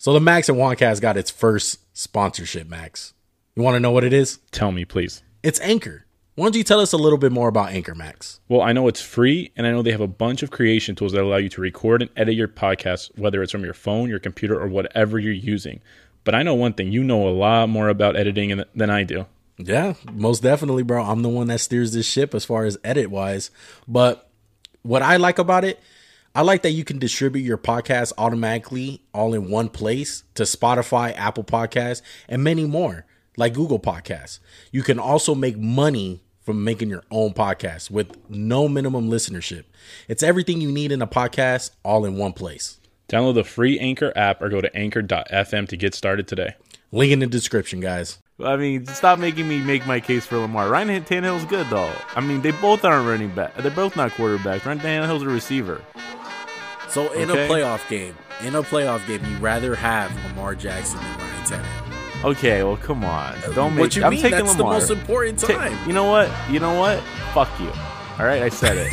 So the Max and Juancast got its first sponsorship, Max. You want to know what it is? Tell me, please. It's Anchor. Why don't you tell us a little bit more about Anchor, Max? Well, I know it's free, and I know they have a bunch of creation tools that allow you to record and edit your podcast, whether it's from your phone, your computer, or whatever you're using. But I know one thing you know a lot more about editing than I do. Yeah, most definitely, bro. I'm the one that steers this ship as far as edit wise. But what I like about it, I like that you can distribute your podcast automatically all in one place to Spotify, Apple Podcasts, and many more, like Google Podcasts. You can also make money from making your own podcast with no minimum listenership. It's everything you need in a podcast all in one place. Download the free Anchor app or go to anchor.fm to get started today. Link in the description, guys. I mean, stop making me make my case for Lamar. Ryan Tannehill's good though. I mean, they both aren't running back. They're both not quarterbacks. Ryan Tannehill's a receiver. So in Okay. a playoff game, in a playoff game, you rather have Lamar Jackson than Ryan Tannehill. Okay, well, come on. Uh, Don't make. what you I'm mean? taking That's Lamar. the most important Ta- time. you know what? You know what? Fuck you. All right, I said it.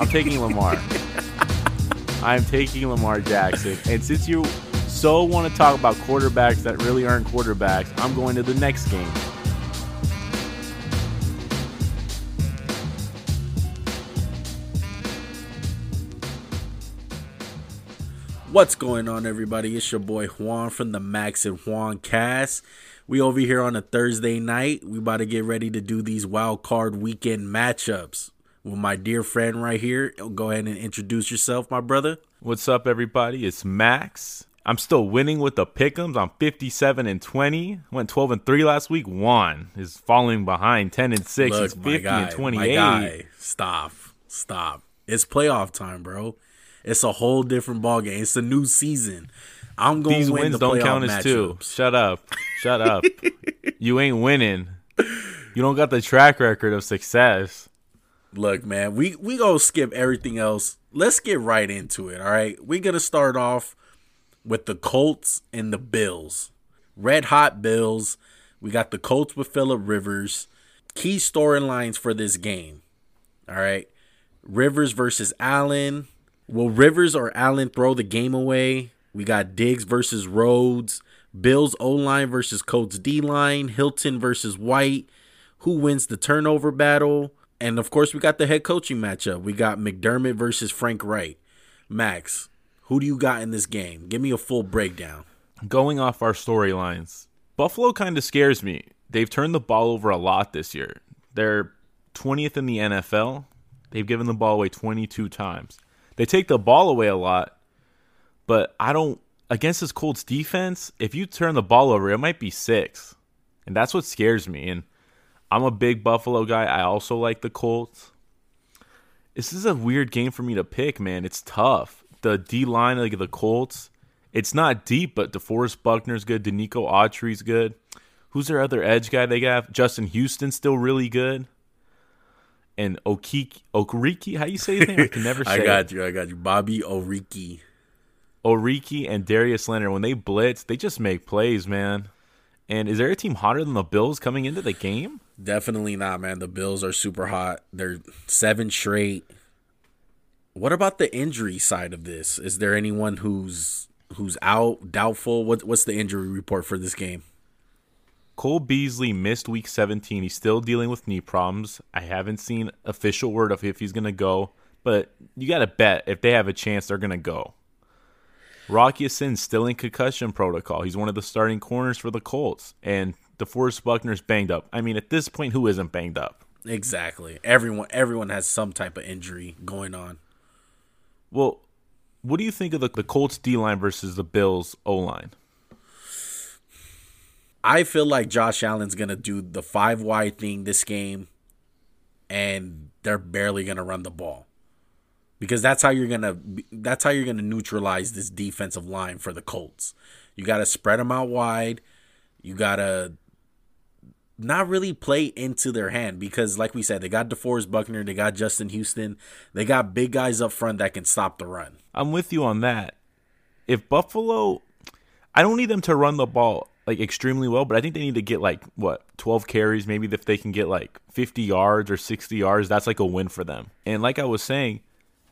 I'm taking Lamar. I'm taking Lamar Jackson. And since you so want to talk about quarterbacks that really aren't quarterbacks, I'm going to the next game. What's going on, everybody? It's your boy Juan from the Max and Juan Cast. We over here on a Thursday night. We about to get ready to do these wild card weekend matchups with my dear friend right here. Go ahead and introduce yourself, my brother. What's up, everybody? It's Max. I'm still winning with the pickums. I'm 57 and 20. Went 12 and 3 last week. Juan is falling behind 10 and 6. He's 50 and 28. my guy. Stop, stop. It's playoff time, bro. It's a whole different ballgame. It's a new season. I'm going to win wins the don't count as two. Shut up. Shut up. you ain't winning. You don't got the track record of success. Look, man, we we gonna skip everything else. Let's get right into it. All right, we're gonna start off with the Colts and the Bills. Red hot Bills. We got the Colts with Philip Rivers. Key storylines for this game. All right, Rivers versus Allen. Will Rivers or Allen throw the game away? We got Diggs versus Rhodes. Bills O line versus Colts D line. Hilton versus White. Who wins the turnover battle? And of course, we got the head coaching matchup. We got McDermott versus Frank Reich. Max, who do you got in this game? Give me a full breakdown. Going off our storylines, Buffalo kind of scares me. They've turned the ball over a lot this year. They're 20th in the NFL. They've given the ball away 22 times. They take the ball away a lot, but I don't. Against this Colts defense, if you turn the ball over, it might be six. And that's what scares me. And I'm a big Buffalo guy. I also like the Colts. This is a weird game for me to pick, man. It's tough. The D line, like the Colts, it's not deep, but DeForest Buckner's good. Denico Autry's good. Who's their other edge guy they got? Justin Houston's still really good. And Okiki, Okereke, how you say his name? I can never say I it. got you. I got you. Bobby Oriki. Oriki and Darius Leonard, when they blitz, they just make plays, man. And is there a team hotter than the Bills coming into the game? Definitely not, man. The Bills are super hot. They're seven straight. What about the injury side of this? Is there anyone who's who's out, doubtful? What what's the injury report for this game? Cole Beasley missed week 17. He's still dealing with knee problems. I haven't seen official word of if he's going to go, but you got to bet if they have a chance, they're going to go. Rock Ya-Sin's still in concussion protocol. He's one of the starting corners for the Colts. And DeForest Buckner's banged up. I mean, at this point, who isn't banged up? Exactly. Everyone everyone has some type of injury going on. Well, what do you think of the, the Colts D line versus the Bills O line? I feel like Josh Allen's gonna do the five wide thing this game, and they're barely gonna run the ball because that's how you're gonna that's how you're gonna neutralize this defensive line for the Colts. You got to spread them out wide. You gotta not really play into their hand because, like we said, they got DeForest Buckner, they got Justin Houston, they got big guys up front that can stop the run. I'm with you on that. If Buffalo, I don't need them to run the ball like extremely well, but I think they need to get like what 12 carries. Maybe if they can get like 50 yards or 60 yards, that's like a win for them. And like I was saying,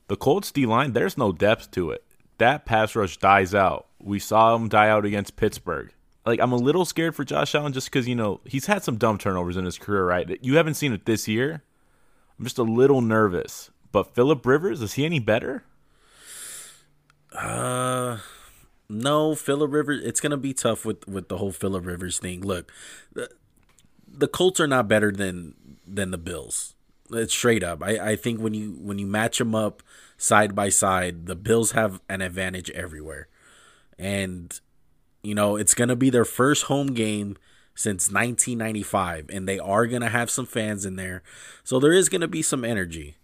the Colts D line, there's no depth to it. That pass rush dies out. We saw them die out against Pittsburgh. Like I'm a little scared for Josh Allen just because you know he's had some dumb turnovers in his career, right? You haven't seen it this year. I'm just a little nervous. But Philip Rivers is he any better? Uh, no, Philip Rivers. It's gonna be tough with with the whole Philip Rivers thing. Look, the, the Colts are not better than than the Bills. It's straight up. I, I think when you when you match them up side by side, the Bills have an advantage everywhere, and you know it's gonna be their first home game since 1995, and they are gonna have some fans in there, so there is gonna be some energy.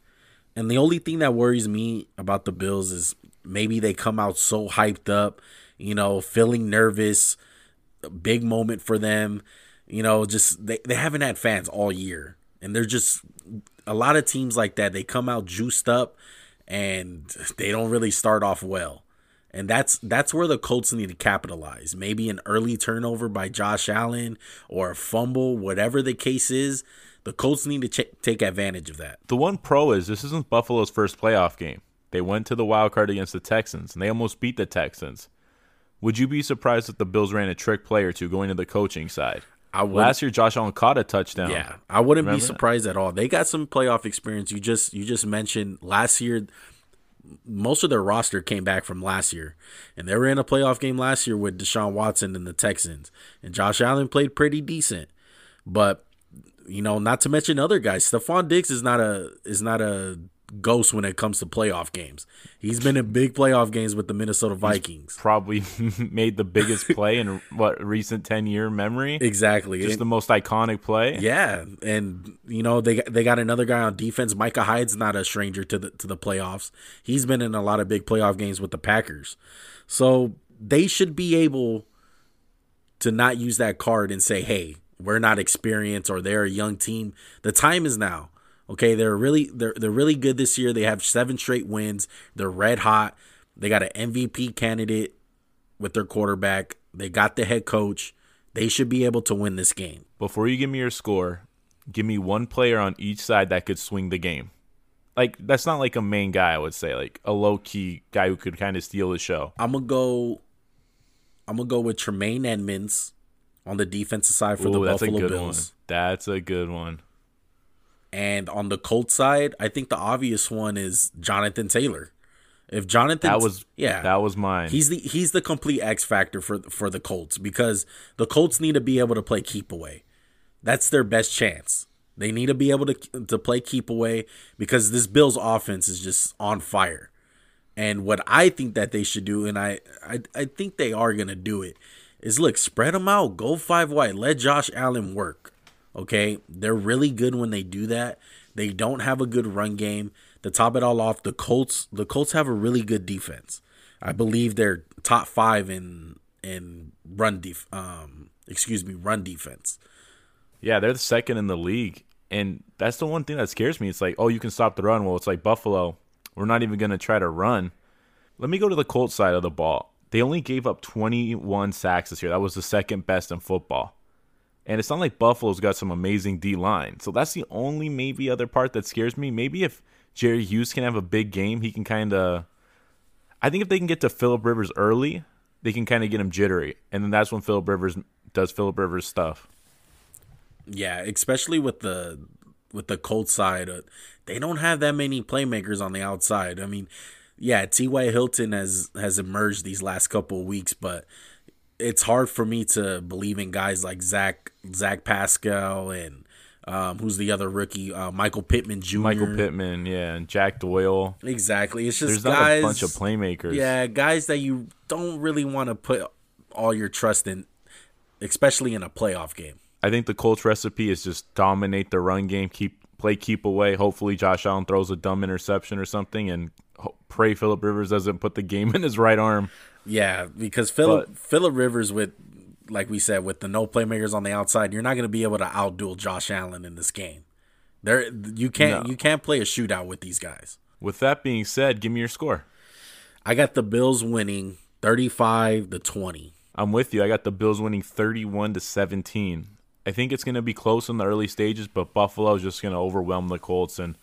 And the only thing that worries me about the Bills is maybe they come out so hyped up, you know, feeling nervous, big moment for them. You know, just they, they haven't had fans all year. And they're just a lot of teams like that, they come out juiced up and they don't really start off well. And that's that's where the Colts need to capitalize. Maybe an early turnover by Josh Allen or a fumble, whatever the case is. The Colts need to ch- take advantage of that. The one pro is this isn't Buffalo's first playoff game. They went to the wild card against the Texans, and they almost beat the Texans. Would you be surprised if the Bills ran a trick play or two going to the coaching side? I Last year, Josh Allen caught a touchdown. Yeah, I wouldn't Remember be that? surprised at all. They got some playoff experience. You just you just mentioned last year. Most of their roster came back from last year, and they were in a playoff game last year with Deshaun Watson and the Texans. And Josh Allen played pretty decent, but you know, not to mention other guys. Stefon Diggs is not a is not a ghost when it comes to playoff games. He's been in big playoff games with the Minnesota Vikings. Probably made the biggest play in what recent ten year memory. Exactly. Just And- the most iconic play. Yeah, and you know they they got another guy on defense. Micah Hyde's not a stranger to the to the playoffs. He's been in a lot of big playoff games with the Packers, so they should be able to not use that card and say, "Hey, we're not experienced or they're a young team." The time is now. Okay, they're really they're they're really good this year. They have seven straight wins. They're red hot. They got an MVP candidate with their quarterback. They got the head coach. They should be able to win this game. Before you give me your score, give me one player on each side that could swing the game. Like that's not like a main guy, I would say, like a low key guy who could kind of steal the show. I'm gonna go. I'm gonna go with Tremaine Edmunds on the defensive side for the Ooh, that's a Buffalo good Bills, one. That's a good one. And on the Colts side, I think the obvious one is Jonathan Taylor. If Jonathan, That was yeah, that was mine. he's the he's the complete X factor for for the Colts because the Colts need to be able to play keep away. That's their best chance. They need to be able to to play keep away because this Bills offense is just on fire. And what I think that they should do, and I I, I think they are gonna do it, is look spread them out, go five wide, let Josh Allen work. Okay, they're really good when they do that. They don't have a good run game. To top it all off, the Colts the Colts have a really good defense. I believe they're top five in in run def um excuse me run defense. Yeah, they're the second in the league. And that's the one thing that scares me. It's like, oh, you can stop the run. Well, it's like Buffalo. We're not even to try to run. Let me go to the Colts side of the ball. They only gave up 21 sacks this year. That was the second best in football. And it's not like Buffalo's got some amazing D line. So that's the only maybe other part that scares me. Maybe if Jerry Hughes can have a big game, he can kind of. I think if they can get to Philip Rivers early, they can kind of get him jittery. And then that's when Philip Rivers does Philip Rivers stuff. Yeah, especially with the with the Colts side, uh, they don't have that many playmakers on the outside. I mean, yeah, T.Y. Hilton has has emerged these last couple weeks, but it's hard for me to believe in guys like Zach Zach Pascal and um, who's the other rookie, uh, Michael Pittman Jr. Michael Pittman, yeah, and Jack Doyle. Exactly. It's just There's guys, not a bunch of playmakers. Yeah, guys that you don't really want to put all your trust in, especially in a playoff game. I think the Colts recipe is just dominate the run game, keep play keep away. Hopefully, Josh Allen throws a dumb interception or something, and pray Philip Rivers doesn't put the game in his right arm. Yeah, because Philip But- Rivers with like we said with the no playmakers on the outside, you're not going to be able to outduel Josh Allen in this game. There you can't No. you can't play a shootout with these guys. With that being said, give me your score. I got the Bills winning 35 to 20. I'm with you. I got the Bills winning 31 to 17. I think it's going to be close in the early stages, but Buffalo is just going to overwhelm the Colts. And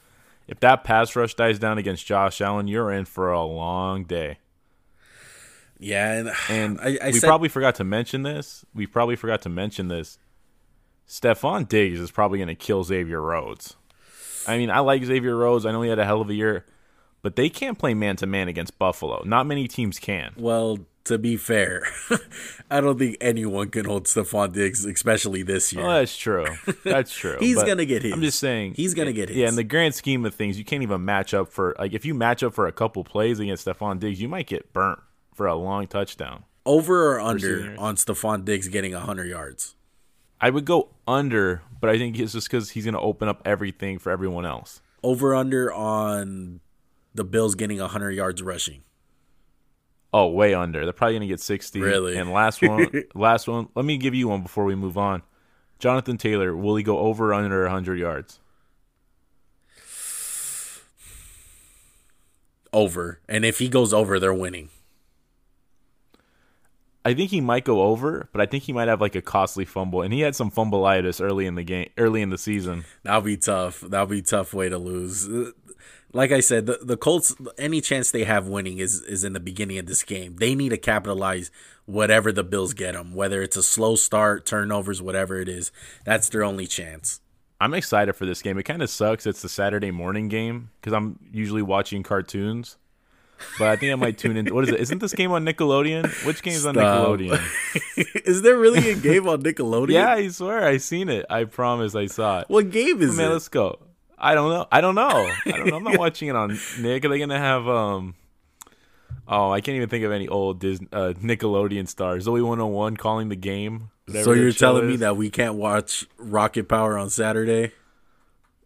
if that pass rush dies down against Josh Allen, you're in for a long day. Yeah, and, And I, I we said, probably forgot to mention this. We probably forgot to mention this. Stefon Diggs is probably going to kill Xavier Rhodes. I mean, I like Xavier Rhodes. I know he had a hell of a year, but they can't play man to man against Buffalo. Not many teams can. well, to be fair, I don't think anyone can hold Stefon Diggs, especially this year. Well, that's true. That's true. He's But gonna get his. I'm just saying He's gonna get his. Yeah, in the grand scheme of things, you can't even match up for like if you match up for a couple plays against Stefon Diggs, you might get burnt for a long touchdown. Over or under on Stefon Diggs getting 100 yards? I would go under, but I think it's just because he's going to open up everything for everyone else. Over under on the Bills getting 100 yards rushing? Oh, way under. They're probably going to get 60. Really? And last one, last one. Let me give you one before we move on. Jonathan Taylor, will he go over or under 100 yards? Over. And if he goes over, they're winning. I think he might go over, but I think he might have like a costly fumble. And he had some fumbleitis early in the game, early in the season. That'll be tough. That'll be a tough way to lose. Like I said, the, the Colts, any chance they have winning is, is in the beginning of this game. They need to capitalize whatever the Bills get them, whether it's a slow start, turnovers, whatever it is. That's their only chance. I'm excited for this game. It kind of sucks. It's the Saturday morning game because I'm usually watching cartoons. But I think I might tune in. What is it? Isn't this game on Nickelodeon? Which game's on Nickelodeon? is there really a game on Nickelodeon? yeah, I swear I seen it. I promise I saw it. What game is Man, it? let's go. I don't know. I don't know. I don't know. I'm not watching it on Nick. Are they gonna have um? Oh, I can't even think of any old Disney uh, Nickelodeon stars. Zoey 101 calling the game. So you're telling me that we can't watch Rocket Power on Saturday?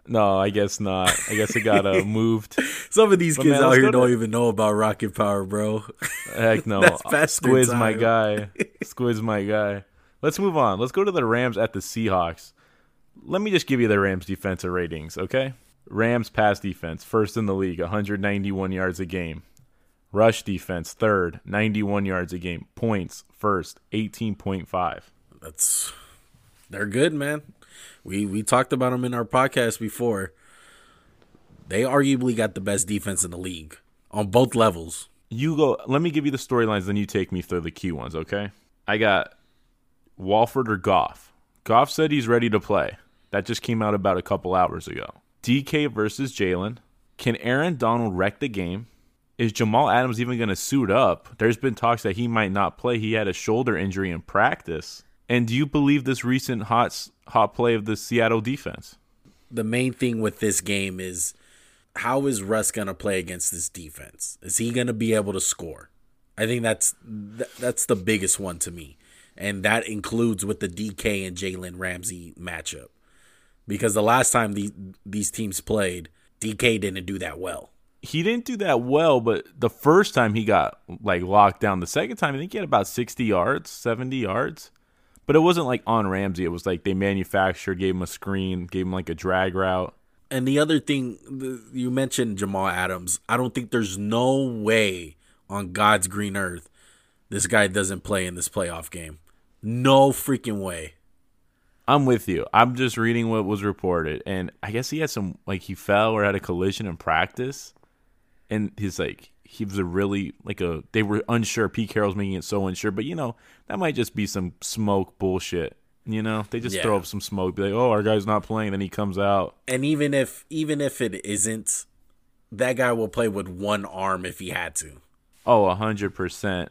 No, I guess not. I guess it got uh, moved. Some of these But kids man, out here don't to- even know about Rocket Power, bro. Heck no. That's past their Squid's my guy. Squid's my guy. Let's move on. Let's go to the Rams at the Seahawks. Let me just give you the Rams defensive ratings, okay? Rams pass defense, first in the league, 191 yards a game. Rush defense, third, 91 yards a game. Points, first, 18.5. That's they're good, man. We we talked about them in our podcast before. They arguably got the best defense in the league on both levels. You go, let me give you the storylines, then you take me through the key ones, okay? I got Wolford or Goff. Goff said he's ready to play. That just came out about a couple hours ago. DK versus Jalen. Can Aaron Donald wreck the game? Is Jamal Adams even going to suit up? There's been talks that he might not play. He had a shoulder injury in practice. And do you believe this recent hot hot play of the Seattle defense? The main thing with this game is how is Russ gonna play against this defense? Is he gonna be able to score? I think that's th- that's the biggest one to me, and that includes with the DK and Jalen Ramsey matchup, because the last time these these teams played, DK didn't do that well. he didn't do that well, but the first time he got like locked down. The second time, I think he had about sixty yards, seventy yards. But it wasn't like on Ramsey. It was like they manufactured, gave him a screen, gave him like a drag route. And the other thing you mentioned Jamal Adams. I don't think there's no way on God's green earth this guy doesn't play in this playoff game. No freaking way. I'm with you. I'm just reading what was reported, and I guess he had some like he fell or had a collision in practice, and he's like he was a really like a they were unsure. Pete Carroll's making it so unsure, but you know that might just be some smoke bullshit. You know they just Yeah. throw up some smoke, be like, oh our guy's not playing, then he comes out. And even if even if it isn't, that guy will play with one arm if he had to. Oh, a hundred percent.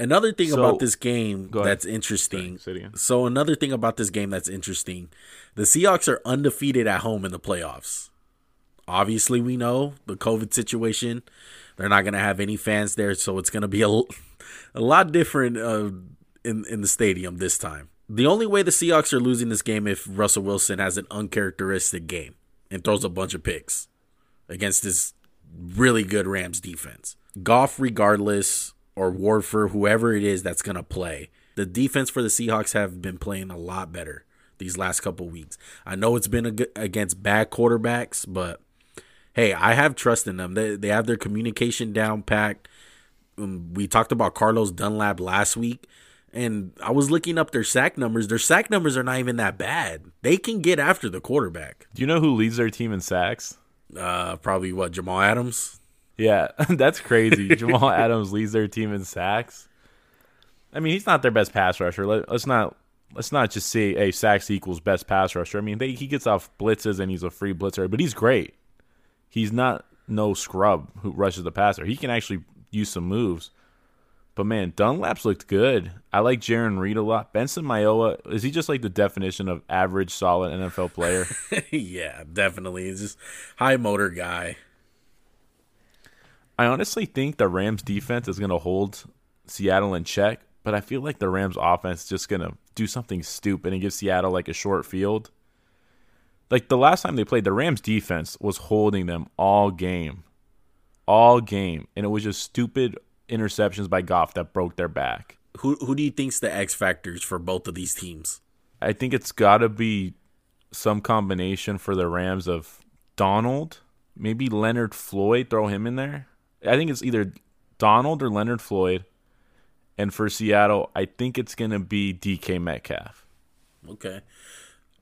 Another thing So- about this game that's interesting. It. So another thing about this game that's interesting, the Seahawks are undefeated at home in the playoffs. Obviously, we know the COVID situation. They're not going to have any fans there, so it's going to be a, a lot different uh, in in the stadium this time. The only way the Seahawks are losing this game if Russell Wilson has an uncharacteristic game and throws a bunch of picks against this really good Rams defense. Goff, regardless, or Wolford, whoever it is that's going to play, the defense for the Seahawks have been playing a lot better these last couple weeks. I know it's been against bad quarterbacks, but hey, I have trust in them. They, they have their communication down packed. Um, we talked about Carlos Dunlap last week, and I was looking up their sack numbers. Their sack numbers are not even that bad. They can get after the quarterback. Do you know who leads their team in sacks? Uh, probably what Jamal Adams. Yeah, that's crazy. Jamal Adams leads their team in sacks. I mean, he's not their best pass rusher. Let, us not let's not just say hey sacks equals best pass rusher. I mean, they, he gets off blitzes and he's a free blitzer, but he's great. He's not no scrub who rushes the passer. He can actually use some moves. But man, Dunlap's looked good. I like Jarran Reed a lot. Benson Mayowa, is he just like the definition of average, solid NFL player? yeah, definitely. He's just high motor guy. I honestly think the Rams defense is going to hold Seattle in check, but I feel like the Rams offense is just going to do something stupid and give Seattle like a short field. Like the last time they played, the Rams defense was holding them all game. All game. And it was just stupid interceptions by Goff that broke their back. Who who do you think's the X factors for both of these teams? I think it's got to be some combination for the Rams of Donald, maybe Leonard Floyd, throw him in there. I think it's either Donald or Leonard Floyd. And for Seattle, I think it's going to be DK Metcalf. Okay.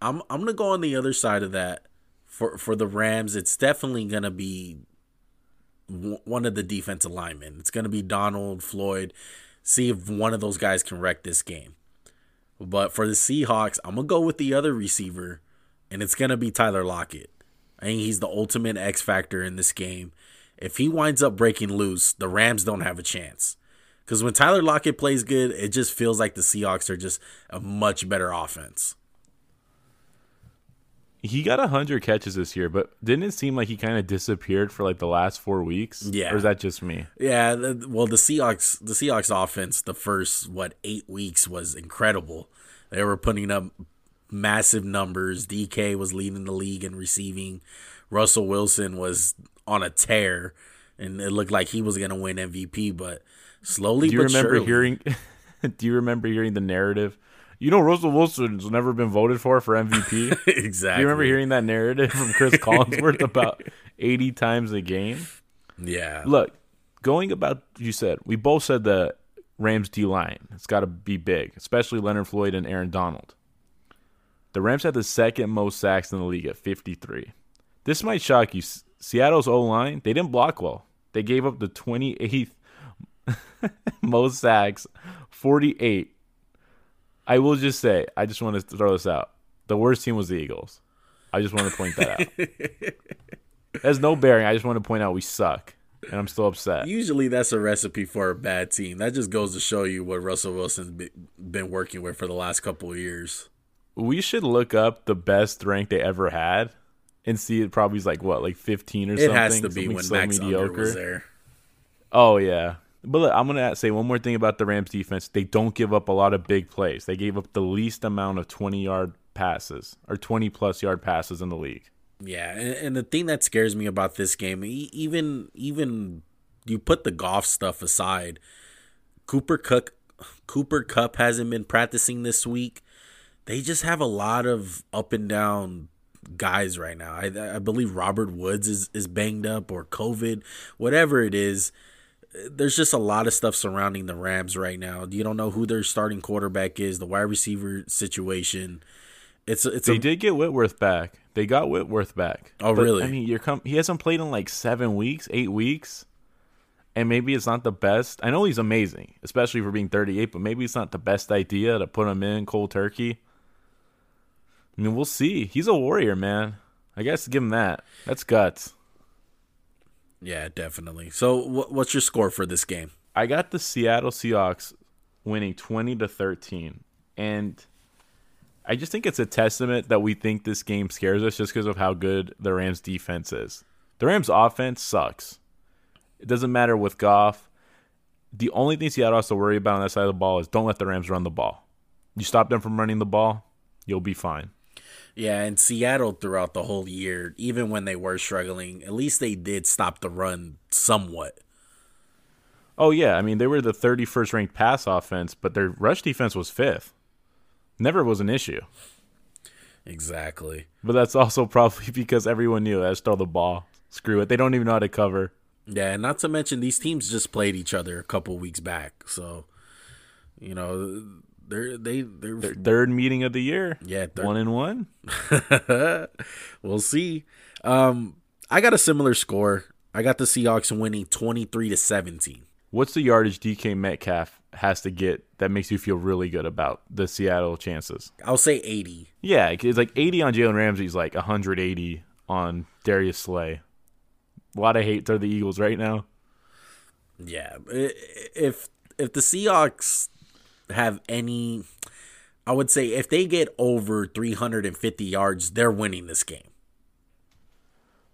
I'm I'm to go on the other side of that. For for the Rams, it's definitely to be one of the defensive linemen. It's to be Donald Floyd. See if one of those guys can wreck this game. But for the Seahawks, I'm to go with the other receiver, and it's to be Tyler Lockett. I think he's the ultimate X factor in this game. If he winds up breaking loose, the Rams don't have a chance. Because when Tyler Lockett plays good, it just feels like the Seahawks are just a much better offense. He got 100 catches this year, but didn't it seem like he kind of disappeared for like the last four weeks? Yeah. Or is that just me? Yeah. The, well, the Seahawks, the Seahawks offense, the first, what, eight weeks was incredible. They were putting up massive numbers. DK was leading the league in receiving. Russell Wilson was on a tear, and it looked like he was going to win MVP, but slowly do you remember surely, hearing do you remember hearing the narrative you know Russell Wilson's never been voted for for MVP. exactly. Do you remember hearing that narrative from Chris Collinsworth about 80 times a game? Yeah. Look, going about you said, we both said the Rams D line. It's got to be big, especially Leonard Floyd and Aaron Donald. The Rams had the second most sacks in the league at 53. This might shock you. Seattle's O line, they didn't block well. They gave up the 28th most sacks, 48 I will just say, I just want to throw this out. The worst team was the Eagles. I just want to point that out. Has no bearing. I just want to point out we suck, and I'm still upset. Usually, that's a recipe for a bad team. That just goes to show you what Russell Wilson's been working with for the last couple of years. We should look up the best rank they ever had and see it probably is like what, like 15 or it something. It has to be something when so Max mediocre. was there. Oh yeah, but look, I'm gonna say one more thing about the Rams defense. They don't give up a lot of big plays. They gave up the least amount of 20 yard passes or 20 plus yard passes in the league. Yeah, and, and the thing that scares me about this game, even even you put the Goff stuff aside, Cooper Cook, Cooper Kupp hasn't been practicing this week. They just have a lot of up and down guys right now. I, I believe Robert Woods is, is banged up or COVID, whatever it is there's just a lot of stuff surrounding the Rams right now. You don't know who their starting quarterback is, the wide receiver situation. It's it's they a, did get Whitworth back. They got Whitworth back. Oh, but, really? I mean, you're come. He hasn't played in like seven weeks, eight weeks, and maybe it's not the best. I know he's amazing, especially for being 38, but maybe it's not the best idea to put him in cold turkey. I mean, we'll see. He's a warrior, man. I guess give him that. That's guts. Yeah, definitely. So, what's your score for this game? I got the Seattle Seahawks winning 20 to 13. And I just think it's a testament that we think this game scares us just because of how good the Rams defense is. The Rams offense sucks. It doesn't matter with Goff. The only thing Seattle has to worry about on that side of the ball is don't let the Rams run the ball. You stop them from running the ball, you'll be fine. Yeah, and Seattle throughout the whole year, even when they were struggling, at least they did stop the run somewhat. Oh yeah, I mean they were the 31st ranked pass offense, but their rush defense was 5th. Never was an issue. Exactly. But that's also probably because everyone knew let's throw the ball. Screw it. They don't even know how to cover. Yeah, and not to mention these teams just played each other a couple weeks back. So, you know, they're they they're Their third meeting of the year. Yeah, third. one and one. we'll see. Um, I got a similar score. I got the Seahawks winning twenty three to seventeen. What's the yardage DK Metcalf has to get that makes you feel really good about the Seattle chances? I'll say 80. Yeah, it's like 80 on Jalen Ramsey's like 180 on Darius Slay. A lot of hate to the Eagles right now. Yeah, if if the Seahawks have any, I would say if they get over 350 yards, they're winning this game.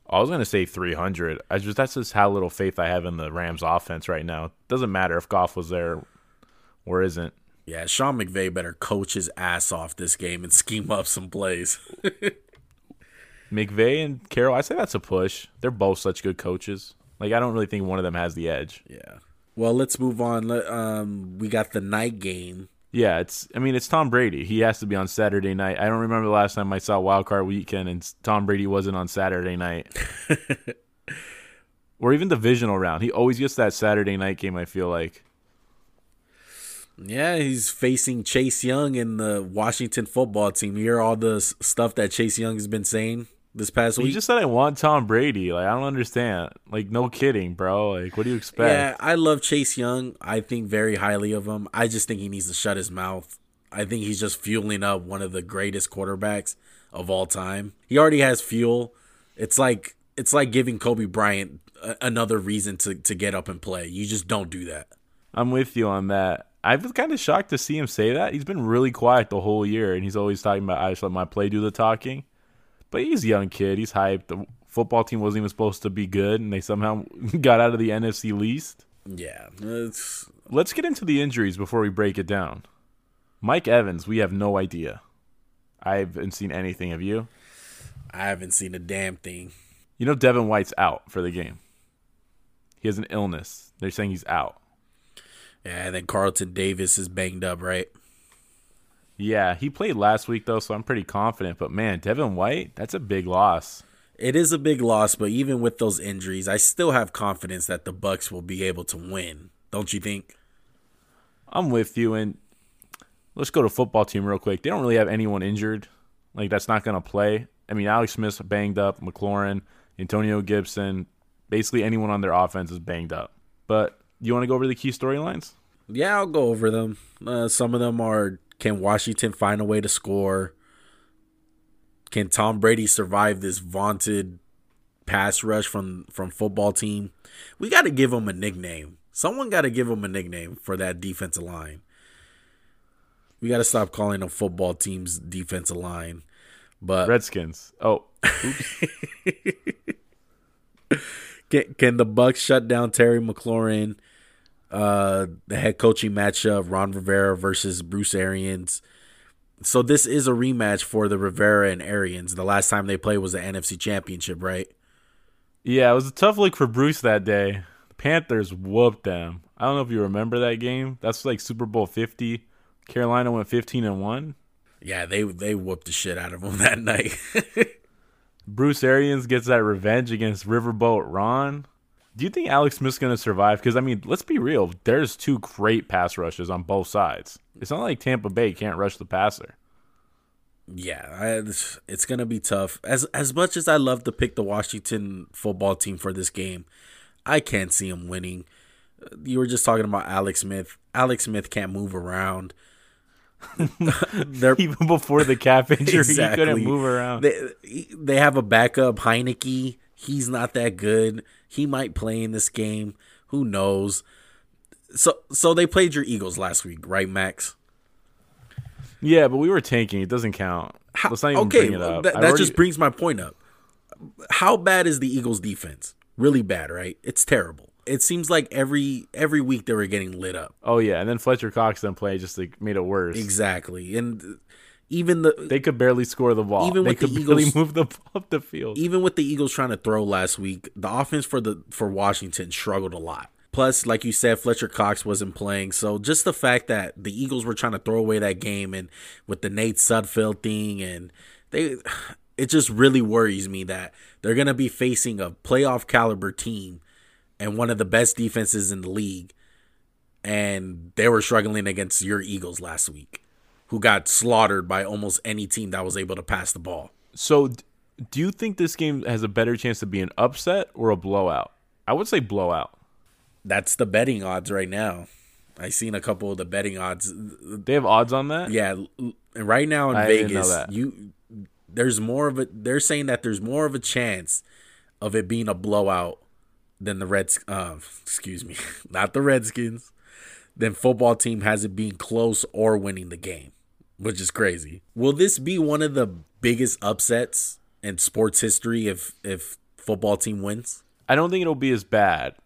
I was gonna say 300. I just that's just how little faith I have in the Rams offense right now. Doesn't matter if Goff was there or isn't. Yeah, Sean McVay better coach his ass off this game and scheme up some plays. McVay and Carroll, I say that's a push. They're both such good coaches. Like I don't really think one of them has the edge. yeah. Well, let's move on. Um, we got the night game. Yeah, it's. I mean, it's Tom Brady. He has to be on Saturday night. I don't remember the last time I saw Wild Card Weekend and Tom Brady wasn't on Saturday night, or even the divisional round. He always gets that Saturday night game. I feel like. Yeah, he's facing Chase Young in the Washington football team. You hear all the stuff that Chase Young has been saying this past He week. just said I want Tom Brady. Like I don't understand. Like no kidding, bro. Like what do you expect? Yeah, I love Chase Young. I think very highly of him. I just think he needs to shut his mouth. I think he's just fueling up one of the greatest quarterbacks of all time. He already has fuel. It's like it's like giving Kobe Bryant a- another reason to to get up and play. You just don't do that. I'm with you on that. I was kind of shocked to see him say that. He's been really quiet the whole year, and he's always talking about I just let my play do the talking. But he's a young kid. He's hyped. The football team wasn't even supposed to be good, and they somehow got out of the NFC least. Yeah, it's Let's get into the injuries before we break it down. Mike Evans, we have no idea. I haven't seen anything of you. I haven't seen a damn thing. You know Devin White's out for the game. He has an illness. They're saying he's out. Yeah, and then Carlton Davis is banged up, right? Yeah, he played last week though, so I'm pretty confident. But man, Devin White, that's a big loss. It is a big loss, but even with those injuries, I still have confidence that the Bucs will be able to win. Don't you think? I'm with you. And let's go to football team real quick. They don't really have anyone injured. Like that's not going to play. I mean, Alex Smith's banged up. McLaurin, Antonio Gibson, basically anyone on their offense is banged up. But you want to go over the key storylines? Yeah, I'll go over them. Uh, some of them are can Washington find a way to score? Can Tom Brady survive this vaunted pass rush from from football team? We got to give him a nickname. Someone got to give him a nickname for that defensive line. We got to stop calling them football team's defensive line. But Redskins. Oh, can, can the Bucs shut down Terry McLaurin? Uh, the head coaching matchup: Ron Rivera versus Bruce Arians. So this is a rematch for the Rivera and Arians. The last time they played was the NFC Championship, right? yeah, it was a tough look for Bruce that day. The Panthers whooped them. I don't know if you remember that game. That's like Super Bowl 50. Carolina went 15 and 1. Yeah, they they whooped the shit out of them that night. Bruce Arians gets that revenge against Riverboat Ron. Do you think Alex Smith's going to survive? Because, I mean, let's be real. There's two great pass rushes on both sides. It's not like Tampa Bay can't rush the passer. yeah, I, it's, it's gonna be tough. As as much as I love to pick the Washington football team for this game, I can't see them winning. You were just talking about Alex Smith. Alex Smith can't move around. Even before the calf injury, Exactly. he couldn't move around. they they have a backup Heinicke. He's not that good. He might play in this game. Who knows? So so they played your Eagles last week, right, Max? yeah, but we were tanking. It doesn't count. Let's not even okay, bring it up. that, that already- just brings my point up. How bad is the Eagles defense? Really bad, right? It's terrible. It seems like every every week they were getting lit up. Oh, yeah. And then Fletcher Cox then played just like, made it worse. Exactly. And even the They could barely score the ball. Even they with the could barely Eagles- move the ball up the field. even with the Eagles trying to throw last week, the offense for the for Washington struggled a lot. Plus, like you said, Fletcher Cox wasn't playing, so just the fact that the Eagles were trying to throw away that game, and with the Nate Sudfeld thing, and they, it just really worries me that they're gonna be facing a playoff caliber team and one of the best defenses in the league, and they were struggling against your Eagles last week, who got slaughtered by almost any team that was able to pass the ball. So, do you think this game has a better chance to be an upset or a blowout? I would say blowout. That's the betting odds right now. I seen a couple of the betting odds. They have odds on that. Yeah, right now in I Vegas, you there's more of a. They're saying that there's more of a chance of it being a blowout than the Reds. Uh, excuse me, not the Redskins. Than football team has it being close or winning the game, which is crazy. Will this be one of the biggest upsets in sports history if if football team wins? I don't think it'll be as bad.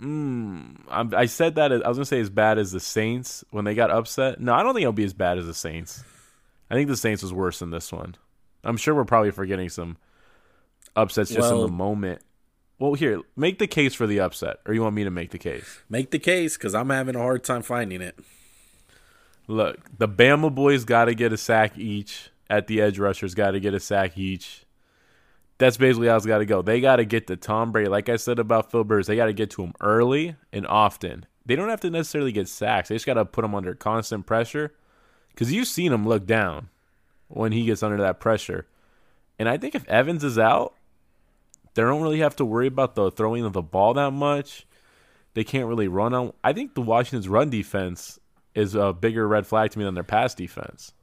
Mm, I'm, I said that I was gonna say as bad as the Saints when they got upset. No, I don't think it'll be as bad as the Saints. I think the Saints was worse than this one. I'm sure we're probably forgetting some upsets just in the moment. Well, here, make the case for the upset, or you want me to make the case? Make the case because I'm having a hard time finding it. Look, the Bama boys got to get a sack each. At the edge rushers, got to get a sack each. That's basically how it's got to go. They got to get to Tom Brady. Like I said about Phil Burrs, they got to get to him early and often. They don't have to necessarily get sacks. They just got to put him under constant pressure. Because you've seen him look down when he gets under that pressure. And I think if Evans is out, they don't really have to worry about the throwing of the ball that much. They can't really run on. I think the Washington's run defense is a bigger red flag to me than their pass defense.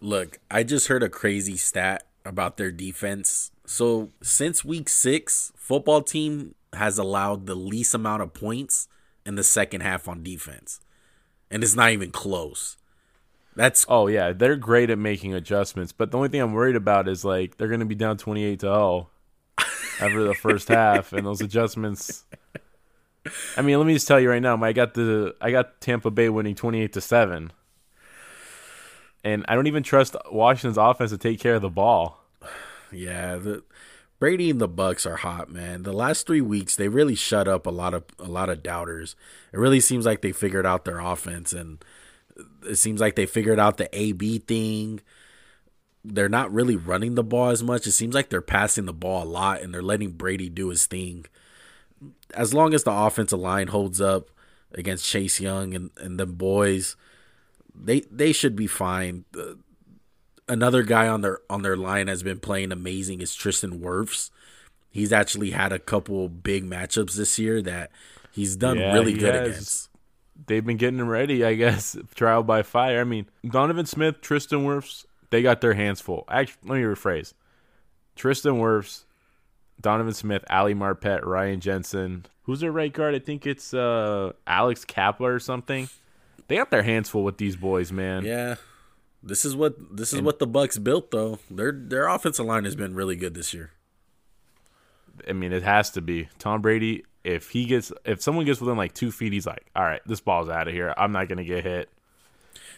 Look, I just heard a crazy stat about their defense. So since week six, football team has allowed the least amount of points in the second half on defense, and it's not even close. That's Oh yeah, they're great at making adjustments, but the only thing I'm worried about is like they're going to be down 28 to 0 after the first half and those adjustments I mean, let me just tell you right now, I got the I got Tampa Bay winning 28 to 7. And I don't even trust Washington's offense to take care of the ball. yeah. The Brady and the Bucs are hot, man. The last three weeks they really shut up a lot of a lot of doubters. It really seems like they figured out their offense, and it seems like they figured out the AB thing. They're not really running the ball as much. It seems like they're passing the ball a lot, and they're letting Brady do his thing. As long as the offensive line holds up against Chase Young and and the boys, they they should be fine. Uh, another guy on their on their line has been playing amazing is Tristan Wirfs. He's actually had a couple big matchups this year that he's done Yeah, really he good has. against. They've been getting ready, I guess, trial by fire. I mean, Donovan Smith, Tristan Wirfs, they got their hands full. Actually, let me rephrase. Tristan Wirfs, Donovan Smith, Ali Marpet, Ryan Jensen. Who's their right guard? I think it's uh, Alex Kapler or something. They got their hands full with these boys, man. Yeah. This is what this is what the Bucs built though. Their their offensive line has been really good this year. I mean, it has to be Tom Brady. If he gets, if someone gets within like two feet, he's like, "All right, this ball's out of here. I'm not gonna get hit,"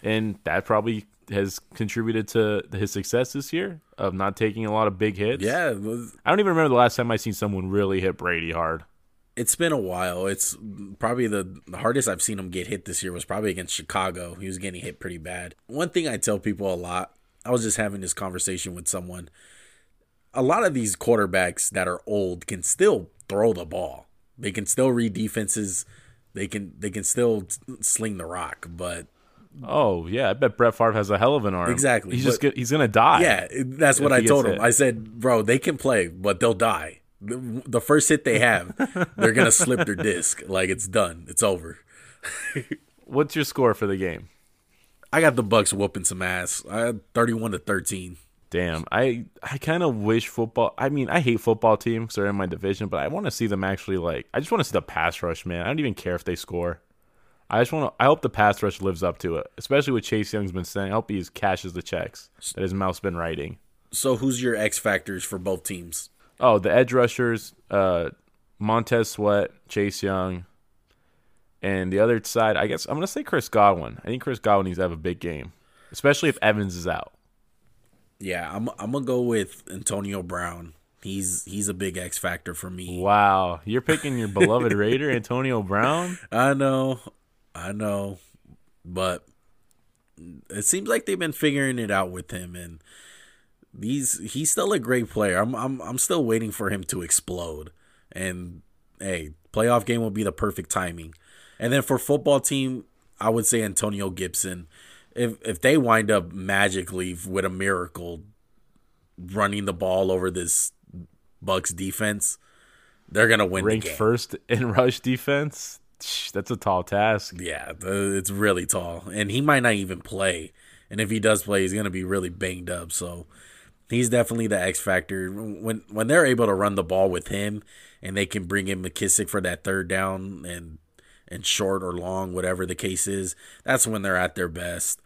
and that probably has contributed to his success this year of not taking a lot of big hits. Yeah, was- I don't even remember the last time I seen someone really hit Brady hard. it's been a while. It's probably the, the hardest I've seen him get hit this year was probably against Chicago. He was getting hit pretty bad. One thing I tell people a lot, I was just having this conversation with someone. A lot of these quarterbacks that are old can still throw the ball. They can still read defenses. They can they can still sling the rock, but Oh yeah, I bet Brett Favre has a hell of an arm. Exactly, He's just but- get, he's gonna die. Yeah, that's what I told him. hit. I said, bro, they can play, but they'll die. The, the first hit they have, they're gonna slip their disc. Like it's done. It's over. What's your score for the game? I got the Bucs whooping some ass. I had thirty-one to thirteen. Damn, I I kind of wish football. I mean, I hate football teams. They're in my division, but I want to see them actually like. I just want to see the pass rush, man. I don't even care if they score. I just want to. I hope the pass rush lives up to it, especially what Chase Young's been saying. I hope he cashes the checks that his mouth's been writing. So who's your X factors for both teams? Oh, the edge rushers, uh, Montez Sweat, Chase Young, and the other side. I guess I'm gonna say Chris Godwin. I think Chris Godwin needs to have a big game, especially if Evans is out. Yeah, I'm I'm gonna go with Antonio Brown. He's he's a big X factor for me. Wow, you're picking your beloved Raider Antonio Brown. I know, I know, but it seems like they've been figuring it out with him, and he's he's still a great player. I'm I'm I'm still waiting for him to explode, and hey, playoff game will be the perfect timing. And then for football team, I would say Antonio Gibson. If if they wind up magically with a miracle running the ball over this Bucs defense, they're gonna win. Ranked first in rush defense. That's a tall task. Yeah, it's really tall, and he might not even play. And if he does play, he's gonna be really banged up. So he's definitely the X factor. When when they're able to run the ball with him, and they can bring in McKissic for that third down and and short or long, whatever the case is, that's when they're at their best.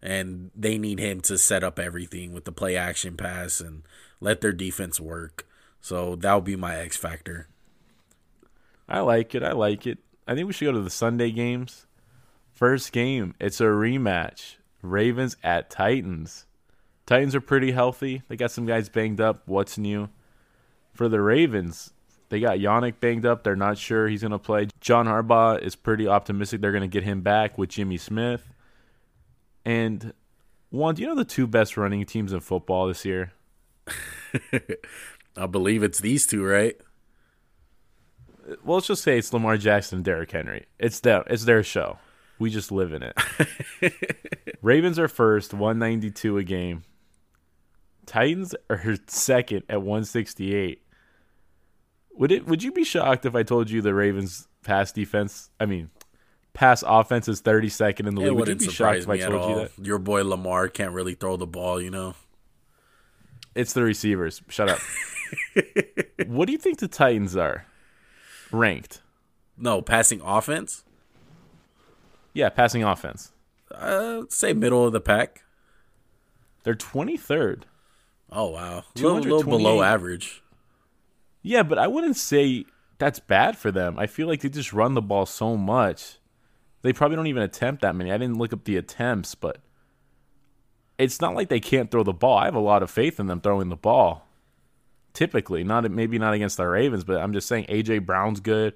And they need him to set up everything with the play action pass and let their defense work. So that'll be my X factor. I like it. I like it. I think we should go to the Sunday games. First game, it's a rematch. Ravens at Titans. Titans are pretty healthy. They got some guys banged up. What's new? For the Ravens, they got Yannick banged up. They're not sure he's going to play. John Harbaugh is pretty optimistic they're going to get him back with Jimmy Smith. And one, do you know the two best running teams in football this year? I believe it's these two, right? Well, let's just say it's Lamar Jackson and Derrick Henry. It's them. It's their show. We just live in it. Ravens are first, 192 a game. Titans are second at 168. Would it would you be shocked if I told you the Ravens pass defense, I mean, pass offense is 32nd in the league? Would you be shocked if I told you that? Your boy Lamar can't really throw the ball, you know. It's the receivers. Shut up. what do you think the Titans are ranked? No, passing offense? Yeah, passing offense. Uh, say middle of the pack. They're 23rd. Oh wow, a little, little below average. Yeah, but I wouldn't say that's bad for them. I feel like they just run the ball so much. They probably don't even attempt that many. I didn't look up the attempts, but it's not like they can't throw the ball. I have a lot of faith in them throwing the ball. Typically, not maybe not against the Ravens, but I'm just saying AJ Brown's good.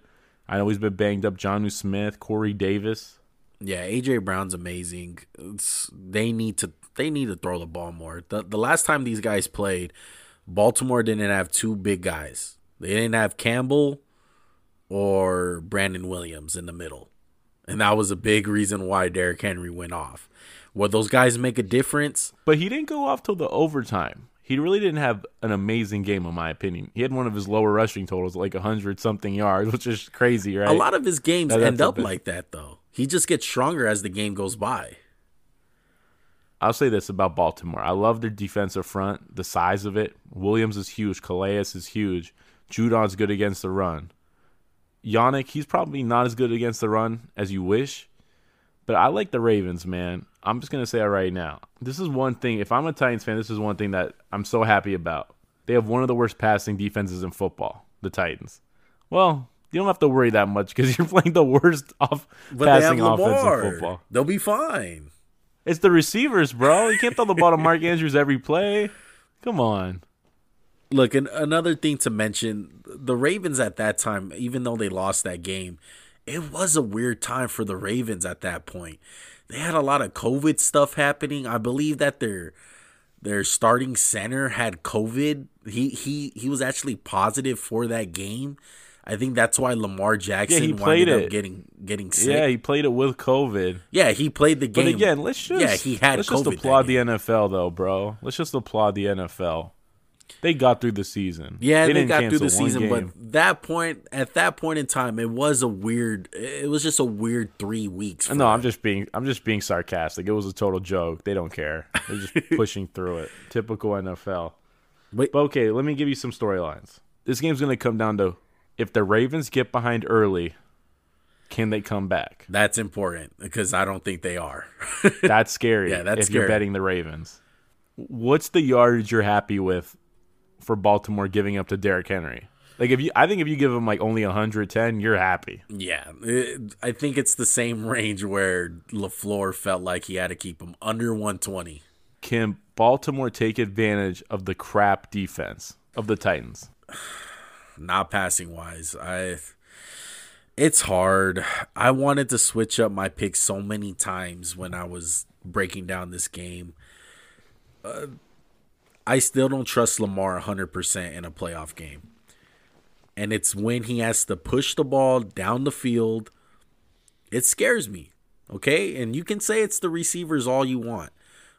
I know he's been banged up. Jonnu Smith, Corey Davis. Yeah, AJ Brown's amazing. It's, they need to they need to throw the ball more. The the last time these guys played, Baltimore didn't have two big guys. They didn't have Campbell or Brandon Williams in the middle. And that was a big reason why Derrick Henry went off. Would those guys make a difference? But he didn't go off till the overtime. He really didn't have an amazing game, in my opinion. He had one of his lower rushing totals, like hundred something yards, which is crazy, right? A lot of his games end up like that, though. He just gets stronger as the game goes by. I'll say this about Baltimore. I love their defensive front, the size of it. Williams is huge. Calais is huge. Judon's good against the run. Yannick, he's probably not as good against the run as you wish. But I like the Ravens, man. I'm just gonna say it right now. This is one thing. If I'm a Titans fan, this is one thing that I'm so happy about. They have one of the worst passing defenses in football. The Titans. Well, you don't have to worry that much because you're playing the worst off but passing offense in football. They'll be fine. It's the receivers, bro. You can't throw the ball to Mark Andrews every play. Come on. Look, and another thing to mention: the Ravens at that time, even though they lost that game, it was a weird time for the Ravens at that point. They had a lot of COVID stuff happening. I believe that their their starting center had COVID. He he he was actually positive for that game. I think that's why Lamar Jackson yeah, he played it. getting getting sick. Yeah, he played it with COVID. Yeah, he played the game. But again, let's just yeah he had. Let's COVID just applaud the NFL though, bro. Let's just applaud the NFL. They got through the season. Yeah, they, they got through the season, game. but that point at that point in time, it was a weird. It was just a weird three weeks. No, them. I'm just being I'm just being sarcastic. It was a total joke. They don't care. They're just pushing through it. Typical NFL. But, but okay, let me give you some storylines. This game's going to come down to if the Ravens get behind early, can they come back? That's important because I don't think they are. that's scary. Yeah, that's if scary. you're betting the Ravens. What's the yardage you're happy with for Baltimore giving up to Derrick Henry? Like if you, I think if you give him like only 110, you're happy. Yeah, it, I think it's the same range where Lafleur felt like he had to keep him under 120. Can Baltimore take advantage of the crap defense of the Titans? not passing wise. I it's hard. I wanted to switch up my pick so many times when I was breaking down this game. Uh, I still don't trust Lamar 100% in a playoff game. And it's when he has to push the ball down the field. It scares me. Okay? And you can say it's the receivers all you want.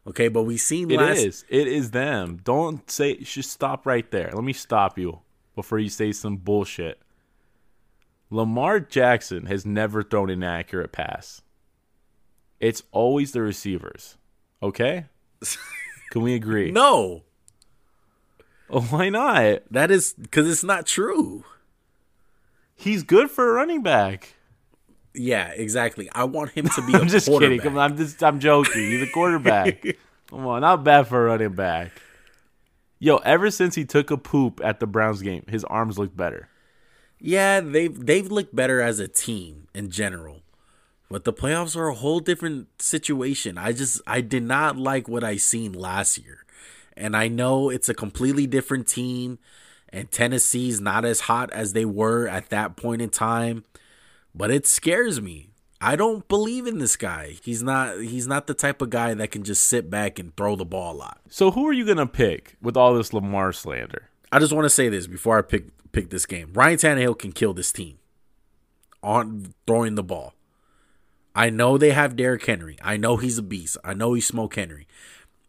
Okay, but we seen it last It is. It is them. Don't say just stop right there. Let me stop you before you say some bullshit. Lamar Jackson has never thrown an accurate pass. It's always the receivers. Okay? Can we agree? No, Oh, why not? that is because it's not true. He's good for a running back. Yeah, exactly. I want him to be. I'm just kidding. Come on, I'm just I'm joking. He's a quarterback. Come on, not bad for a running back. Yo, ever since he took a poop at the Browns game, his arms look better. Yeah, they've they've looked better as a team in general. But the playoffs are a whole different situation. I just I did not like what I seen last year. And I know it's a completely different team and Tennessee's not as hot as they were at that point in time, but it scares me. I don't believe in this guy. He's not he's not the type of guy that can just sit back and throw the ball a lot. So who are you gonna pick with all this Lamar slander? I just want to say this before I pick pick this game. Ryan Tannehill can kill this team on throwing the ball. I know they have Derrick Henry. I know he's a beast. I know he's Smoke Henry.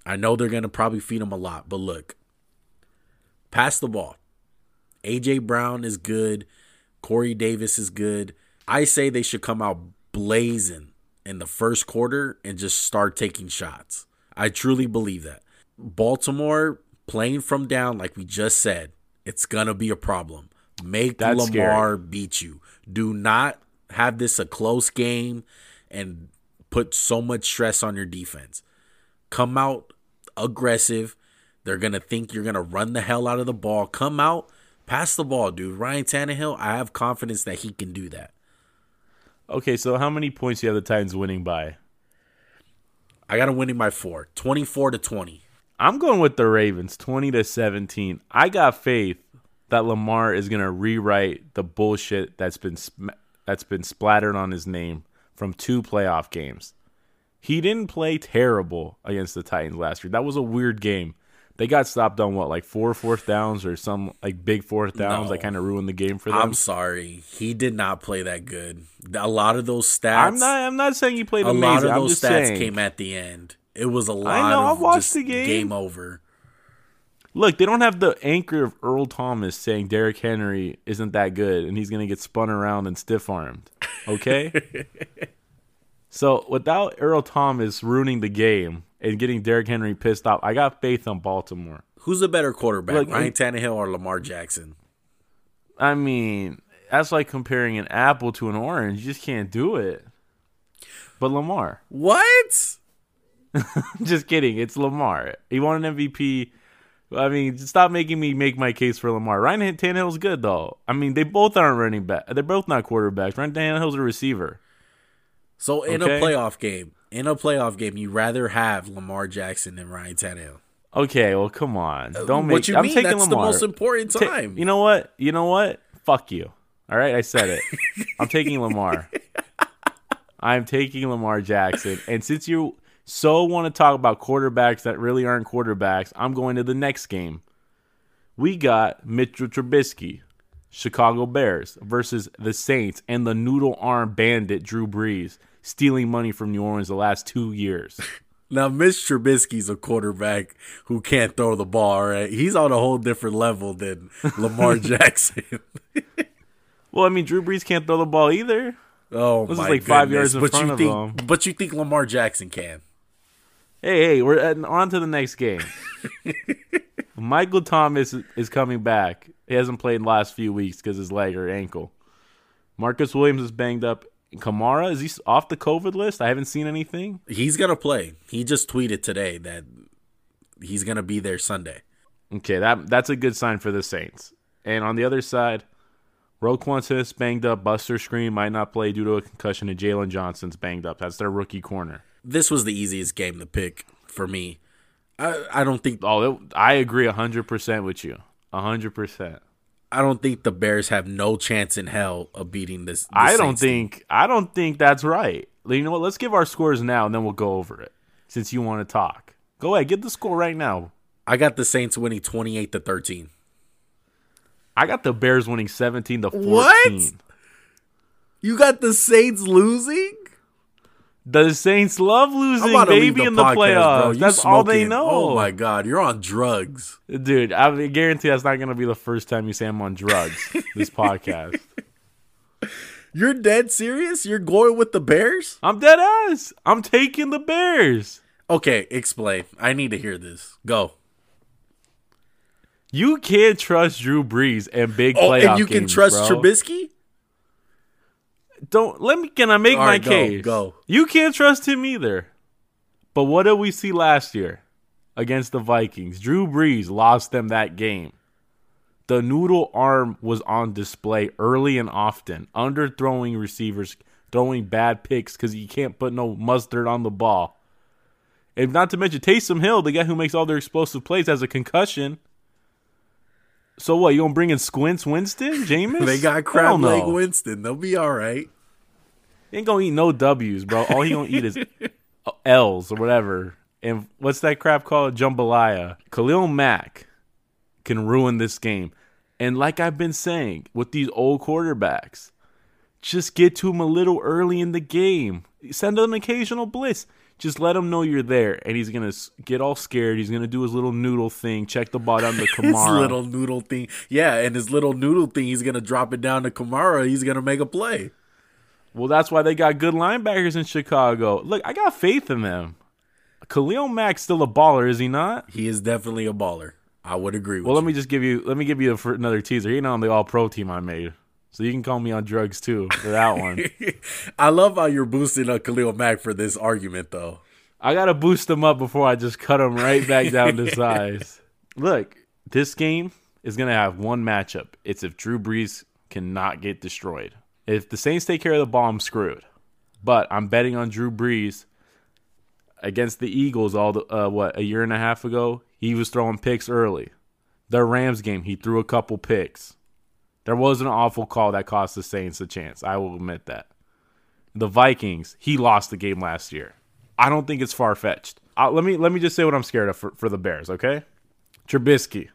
I know they're gonna probably feed him a lot. But look, pass the ball. AJ Brown is good. Corey Davis is good. I say they should come out blazing in the first quarter and just start taking shots. I truly believe that. Baltimore playing from down, like we just said, it's gonna be a problem. Make That's Lamar beat you. Do not have this a close game and put so much stress on your defense. Come out aggressive. They're gonna think you're gonna run the hell out of the ball. Come out, pass the ball, dude. Ryan Tannehill, I have confidence that he can do that. Okay, so how many points do you have the Titans winning by? I got him winning by four. 24 to 20. I'm going with the Ravens, 20 to 17. I got faith that Lamar is going to rewrite the bullshit that's been sm- that's been splattered on his name from two playoff games. He didn't play terrible against the Titans last year. That was a weird game. They got stopped on what, like four fourth downs or some like big fourth downs No. that kind of ruined the game for them. I'm sorry. He did not play that good. A lot of those stats I'm not. I'm not saying he played a amazing. lot of I'm those stats saying. came at the end. It was a lot I know, I watched the game. Game over. Look, they don't have the anchor of Earl Thomas saying Derrick Henry isn't that good and he's going to get spun around and stiff armed. Okay? so, without Earl Thomas ruining the game and getting Derrick Henry pissed off, I got faith on Baltimore. Who's a better quarterback, Look, Ryan Tannehill or Lamar Jackson? I mean, that's like comparing an apple to an orange. You just can't do it. But Lamar. What? just kidding. It's Lamar. He won an MVP. I mean, stop making me make my case for Lamar. Ryan Tannehill's good though. I mean, they both aren't running back. They're both not quarterbacks. Ryan Tannehill's a receiver. So in Okay. a playoff game, in a playoff game, you rather have Lamar Jackson than Ryan Tannehill. Okay, well, come on. Uh, Don't make. what you I'm mean? taking That's Lamar. the most important Ta- time. you know what? You know what? Fuck you. All right, I said it. I'm taking Lamar. I'm taking Lamar Jackson. And since you so want to talk about quarterbacks that really aren't quarterbacks, I'm going to the next game. We got Mitchell Trubisky, Chicago Bears versus the Saints and the noodle arm bandit Drew Brees stealing money from New Orleans the last two years. Now, Mitch Trubisky's a quarterback who can't throw the ball. Right? He's on a whole different level than Lamar Jackson. Well, I mean, Drew Brees can't throw the ball either. Oh, This is like five goodness. yards in but front you of think, him. But you think Lamar Jackson can? Hey, hey, we're at, on to the next game. Michael Thomas is coming back. He hasn't played in the last few weeks because his leg or ankle. Marcus Williams is banged up. Kamara is he off the COVID list? I haven't seen anything. He's gonna play. He just tweeted today that he's gonna be there Sunday. Okay, that that's a good sign for the Saints. And on the other side, Roquan Smith's banged up. Buster Skrine might not play due to a concussion, and Jaylon Johnson's banged up. That's their rookie corner. This was the easiest game to pick for me. I, I don't think Oh, I agree hundred percent with you. hundred percent. I don't think the Bears have no chance in hell of beating this. this I don't Saints team. think I don't think that's right. You know what? Let's give our scores now, and then we'll go over it. Since you want to talk, go ahead. Get the score right now. I got the Saints winning twenty eight to thirteen. I got the Bears winning seventeen to fourteen. What? You got the Saints losing? The Saints love losing, baby, the in the podcast, playoffs. That's all they oh know. Oh my god, you're on drugs. dude! I guarantee that's not going to be the first time you say I'm on drugs. this podcast. You're dead serious? You're going with the Bears? I'm dead ass. I'm taking the Bears. Okay, explain. I need to hear this. Go. You can't trust Drew Brees and big Oh, playoff and you can games, trust bro. Trubisky? Don't let me. Can I make All my right, go, case? go. You can't trust him either. But what did we see last year against the Vikings? Drew Brees lost them that game. The noodle arm was on display early and often, underthrowing receivers, throwing bad picks because you can't put no mustard on the ball. And not to mention Taysom Hill, the guy who makes all their explosive plays, has a concussion. So what? You gonna bring in Squints Winston, Jameis? They got crab leg Winston. They'll be all right. He ain't gonna eat no W's, bro. All he gonna eat is L's or whatever. And what's that crap called? Jambalaya. Khalil Mack can ruin this game. And like I've been saying with these old quarterbacks, just get to him a little early in the game. Send an occasional blitz. Just let him know you're there, and he's gonna get all scared. He's gonna do his little noodle thing, check the ball down to His Kamara. little noodle thing. Yeah, and his little noodle thing, he's to drop it down to Kamara. He's to make a play. Well, that's why they got good linebackers in Chicago. Look, I got faith in them. Khalil Mack's still a baller, is he not? He is definitely a baller. I would agree with Well, let you. me just give you let me give you a, another teaser. You're not on the All Pro team I made, so you can call me on drugs too for that one. I love how you're boosting up Khalil Mack for this argument, though. I gotta boost him up before I just cut him right back down to size. Look, this game is gonna have one matchup. It's if Drew Brees cannot get destroyed. If the Saints take care of the ball, I'm screwed. But I'm betting on Drew Brees against the Eagles. All the uh, what a year and a half ago, he was throwing picks early. The Rams game, he threw a couple picks. There was an awful call that cost the Saints a chance. I will admit that. The Vikings, he lost the game last year. I don't think it's far fetched. Uh, let me let me just say what I'm scared of for, for the Bears. Okay, Trubisky.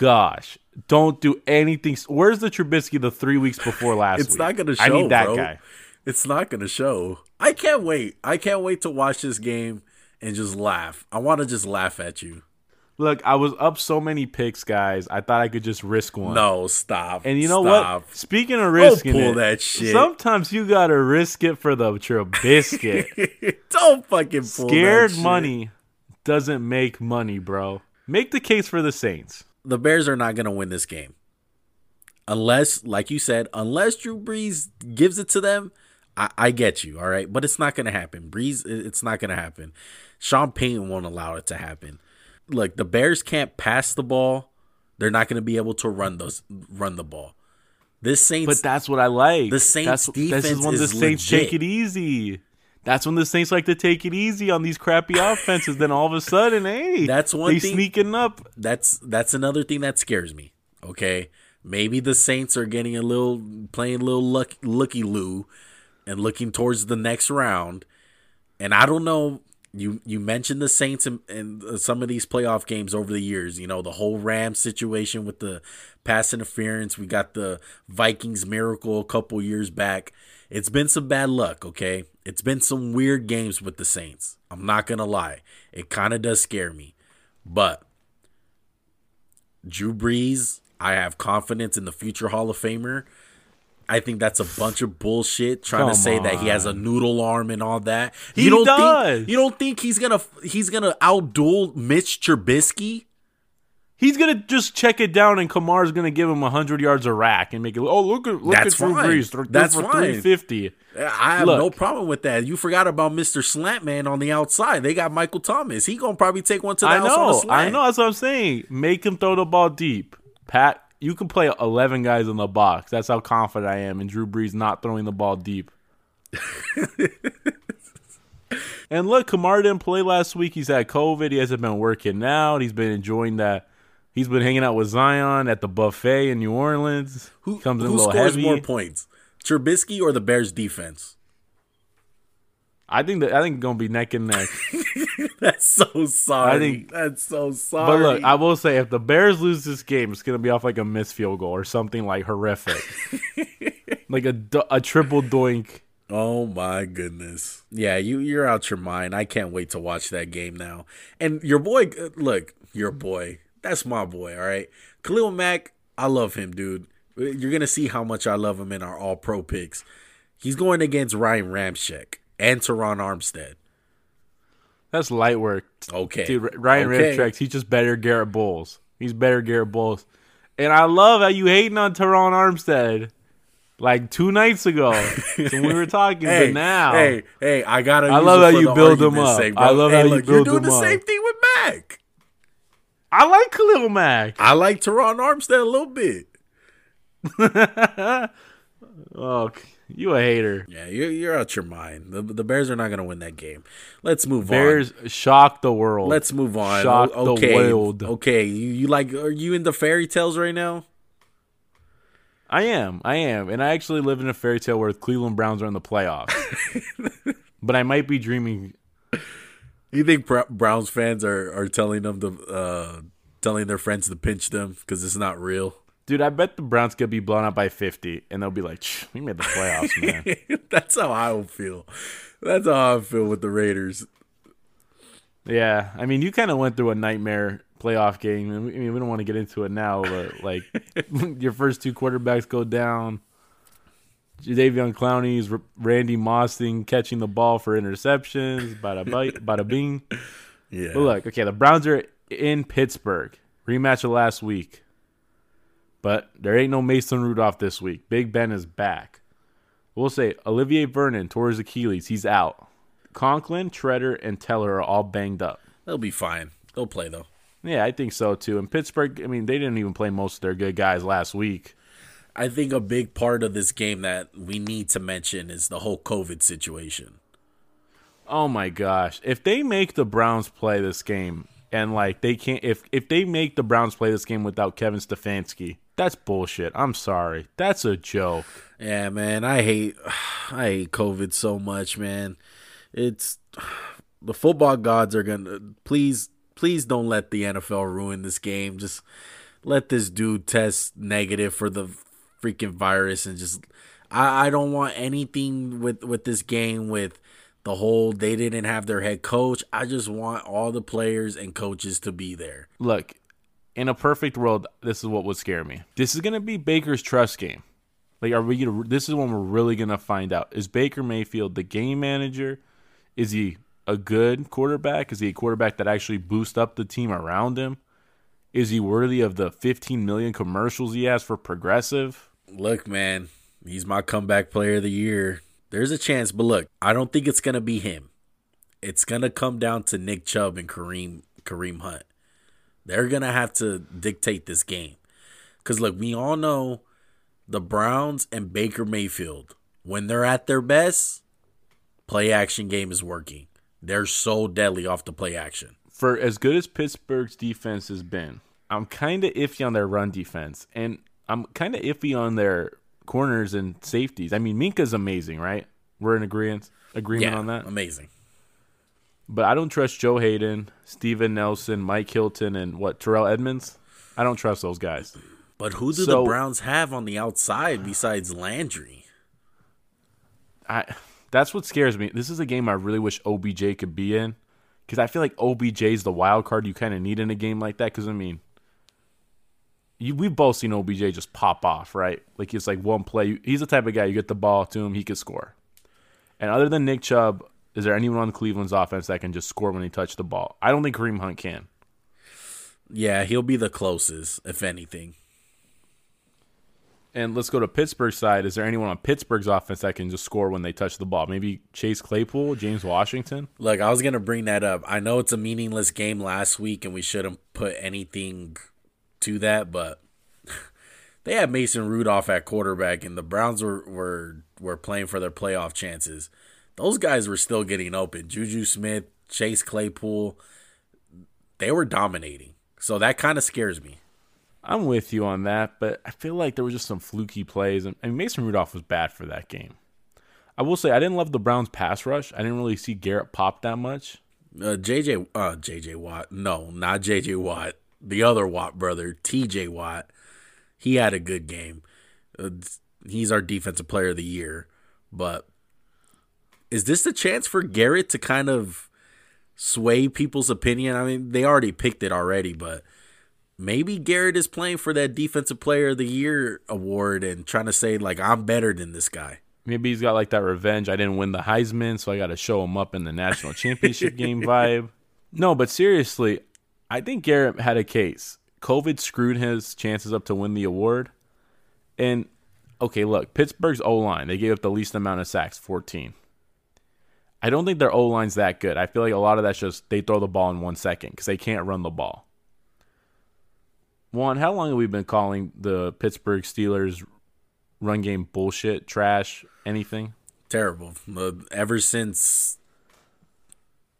Gosh, don't do anything. Where's the Trubisky the three weeks before last It's week? not going to show, I need that bro. guy. It's not going to show. I can't wait. I can't wait to watch this game and just laugh. I want to just laugh at you. Look, I was up so many picks, guys. I thought I could just risk one. No, stop. And you know Stop. what? Speaking of risking pull it, that shit. sometimes you gotta risk it for the Trubisky. Don't fucking pull Scared that shit. money doesn't make money, bro. Make the case for the Saints. The Bears are not going to win this game. Unless, like you said, unless Drew Brees gives it to them, I, I get you, all right? But it's not going to happen. Brees, it's not going to happen. Sean Payton won't allow it to happen. Look, the Bears can't pass the ball. They're not going to be able to run those run the ball. This Saints But that's what I like. The Saints' that's, This defense is when the is Saints legit. take it easy. That's when the Saints like to take it easy on these crappy offenses. then all of a sudden, hey, That's one they thing- sneaking up. that's that's another thing that scares me. Okay, maybe the Saints are getting a little playing a little luck, looky loo, and looking towards the next round. And I don't know. You you mentioned the Saints in, in uh, some of these playoff games over the years. You know the whole Rams situation with the pass interference. We got the Vikings miracle a couple years back. It's been some bad luck. Okay, it's been some weird games with the Saints. I'm not gonna lie. It kind of does scare me, but Drew Brees, I have confidence in the future Hall of Famer. I think that's a bunch of bullshit trying Come to say that he has a noodle arm and all that. He you don't does. think you don't think he's gonna he's gonna outduel Mitch Trubisky? He's gonna just check it down, and Kamar's gonna give him hundred yards a rack and make it. Oh, look at look That's at Drew fine. Brees. They're That's for three fifty. I have Look. no problem with that. You forgot about Mr. Slantman on the outside. They got Michael Thomas. He gonna probably take one to the I house on a know, slant. I know. That's what I'm saying. Make him throw the ball deep, Pat. You can play eleven guys in the box. That's how confident I am in Drew Brees not throwing the ball deep. and look, Kamar didn't play last week. He's had COVID. He hasn't been working out. He's been enjoying that. He's been hanging out with Zion at the buffet in New Orleans. Who, comes in who a little scores heavy. more points, Trubisky or the Bears defense? I think that I think it's gonna be neck and neck. That's so sorry. I think- that's so sorry. But look, I will say if the Bears lose this game, it's gonna be off like a missed field goal or something like horrific, like a a triple doink. Oh my goodness. Yeah, you you're out your mind. I can't wait to watch that game now. And your boy uh, look, your boy. That's my boy, all right? Khalil Mack, I love him, dude. You're gonna see how much I love him in our All Pro picks. He's going against Ryan Ramczyk and Terron Armstead. That's light work. Okay, Dude, Ryan okay. Ramczyk, he's just better Garett Bolles. He's better Garett Bolles. And I love how you hating on Terron Armstead. Like two nights ago, when we were talking, Hey, but now, hey, hey! I gotta. I love how you build him argument's up. sake. I love hey, how you look, You're doing him the up. same thing with Mack. I like Khalil Mack. I like Terron Armstead a little bit. Oh, you a hater. Yeah, you're you're out your mind. The the Bears are not gonna win that game. Let's move Bears on. Bears shock the world. Let's move on. Shock O- the okay, world. okay. You you like? Are you into fairy tales right now? I am. I am. And I actually live in a fairy tale where the Cleveland Browns are in the playoffs. but I might be dreaming. You think Br- Browns fans are, are telling them to uh, telling their friends to pinch them because it's not real? Dude, I bet the Browns could be blown out by 50 and they'll be like, "Shh, we made the playoffs, man. That's how I would feel. That's how I feel with the Raiders. yeah. I mean, you kind of went through a nightmare playoff game. I mean, we don't want to get into it now, but like your first two quarterbacks go down. Jadeveon Clowney's Randy Moss thing catching the ball for interceptions. Bada, bite, bada bing. Yeah. But look, okay, the Browns are in Pittsburgh. Rematch of last week. But there ain't no Mason Rudolph this week. Big Ben is back. We'll say Olivier Vernon tore his Achilles. He's out. Conklin, Tretter, and Teller are all banged up. They'll be fine. They'll play though. Yeah, I think so too. And Pittsburgh, I mean, they didn't even play most of their good guys last week. I think a big part of this game that we need to mention is the whole COVID situation. Oh my gosh. If they make the Browns play this game and like they can't if if they make the Browns play this game without Kevin Stefanski, that's bullshit. I'm sorry. That's a joke. Yeah, man, I hate I hate COVID so much, man. It's the football gods are gonna please please don't let the NFL ruin this game. Just let this dude test negative for the freaking virus and just I, I don't want anything with with this game with the whole they didn't have their head coach. I just want all the players and coaches to be there. Look, in a perfect world, this is what would scare me. This is to be Baker's trust game. Like, are we gonna? This is when we're really gonna find out: is Baker Mayfield the game manager? Is he a good quarterback? Is he a quarterback that actually boosts up the team around him? Is he worthy of the 15 million commercials he has for Progressive? Look, man, he's my comeback player of the year. There's a chance, but look, I don't think it's gonna be him. It's gonna come down to Nick Chubb and Kareem Kareem Hunt. They're gonna have to dictate this game. Cause look, we all know the Browns and Baker Mayfield, when they're at their best, play action game is working. They're so deadly off the play action. For as good as Pittsburgh's defense has been, I'm kind of iffy on their run defense, and I'm kind of iffy on their corners and safeties. I mean, Minkah's amazing, right? We're in agreement agreement Yeah, on that. amazing. But I don't trust Joe Haden, Steven Nelson, Mike Hilton, and what Terrell Edmunds. I don't trust those guys. But who do So- the Browns have on the outside besides Landry? I that's what scares me. This is a game I really wish OBJ could be in because I feel like OBJ is the wild card you kind of need in a game like that. Because I mean, you, we've both seen OBJ just pop off, right? Like it's like one play. He's the type of guy you get the ball to him, he could score. And other than Nick Chubb, is there anyone on Cleveland's offense that can just score when they touch the ball? I don't think Kareem Hunt can. Yeah, he'll be the closest, if anything. And let's go to Pittsburgh's side. Is there anyone on Pittsburgh's offense that can just score when they touch the ball? Maybe Chase Claypool, James Washington. Look, I was gonna bring that up. I know it's a meaningless game last week, and we shouldn't put anything to that, but they had Mason Rudolph at quarterback, and the Browns were were were playing for their playoff chances. Those guys were still getting open. Juju Smith, Chase Claypool, they were dominating. So that kind of scares me. I'm with you on that, but I feel like there was just some fluky plays. And I mean, Mason Rudolph was bad for that game. I will say I didn't love the Browns pass rush. I didn't really see Garrett pop that much. Uh, JJ, uh, JJ Watt. No, not JJ Watt. The other Watt brother, TJ Watt. He had a good game. Uh, he's our defensive player of the year. But is this the chance for Garrett to kind of sway people's opinion? I mean, they already picked it already, but maybe Garrett is playing for that Defensive Player of the Year award and trying to say like I'm better than this guy. Maybe he's got like that revenge. I didn't win the Heisman, so I got to show him up in the national championship game vibe. No, but seriously, I think Garrett had a case. COVID screwed his chances up to win the award. And okay, look, Pittsburgh's O line, they gave up the least amount of sacks, 14. I don't think their O line's that good. I feel like a lot of that's just they throw the ball in one second because they can't run the ball. One, how long have we been calling the Pittsburgh Steelers run game bullshit, trash, anything? Terrible. Uh, ever since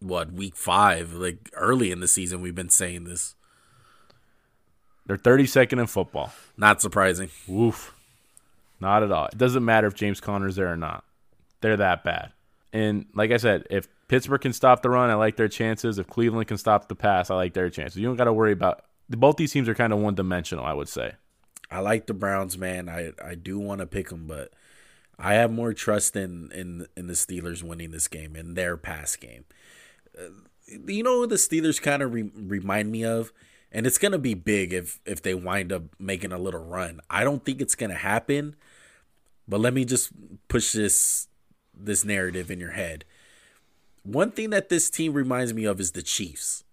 what week five, like early in the season, we've been saying this. They're 32nd in football. Not surprising. Woof. Not at all. It doesn't matter if James Conner's there or not. They're that bad. And like I said, if Pittsburgh can stop the run, I like their chances. If Cleveland can stop the pass, I like their chances. You don't got to worry about both these teams are kind of one dimensional, I would say. I like the Browns, man. I I do want to pick them, but I have more trust in in in the Steelers winning this game in their pass game. Uh, you know the Steelers kind of re- remind me of, and it's gonna be big if if they wind up making a little run. I don't think it's gonna happen, but let me just push this this narrative in your head. One thing that this team reminds me of is the Chiefs.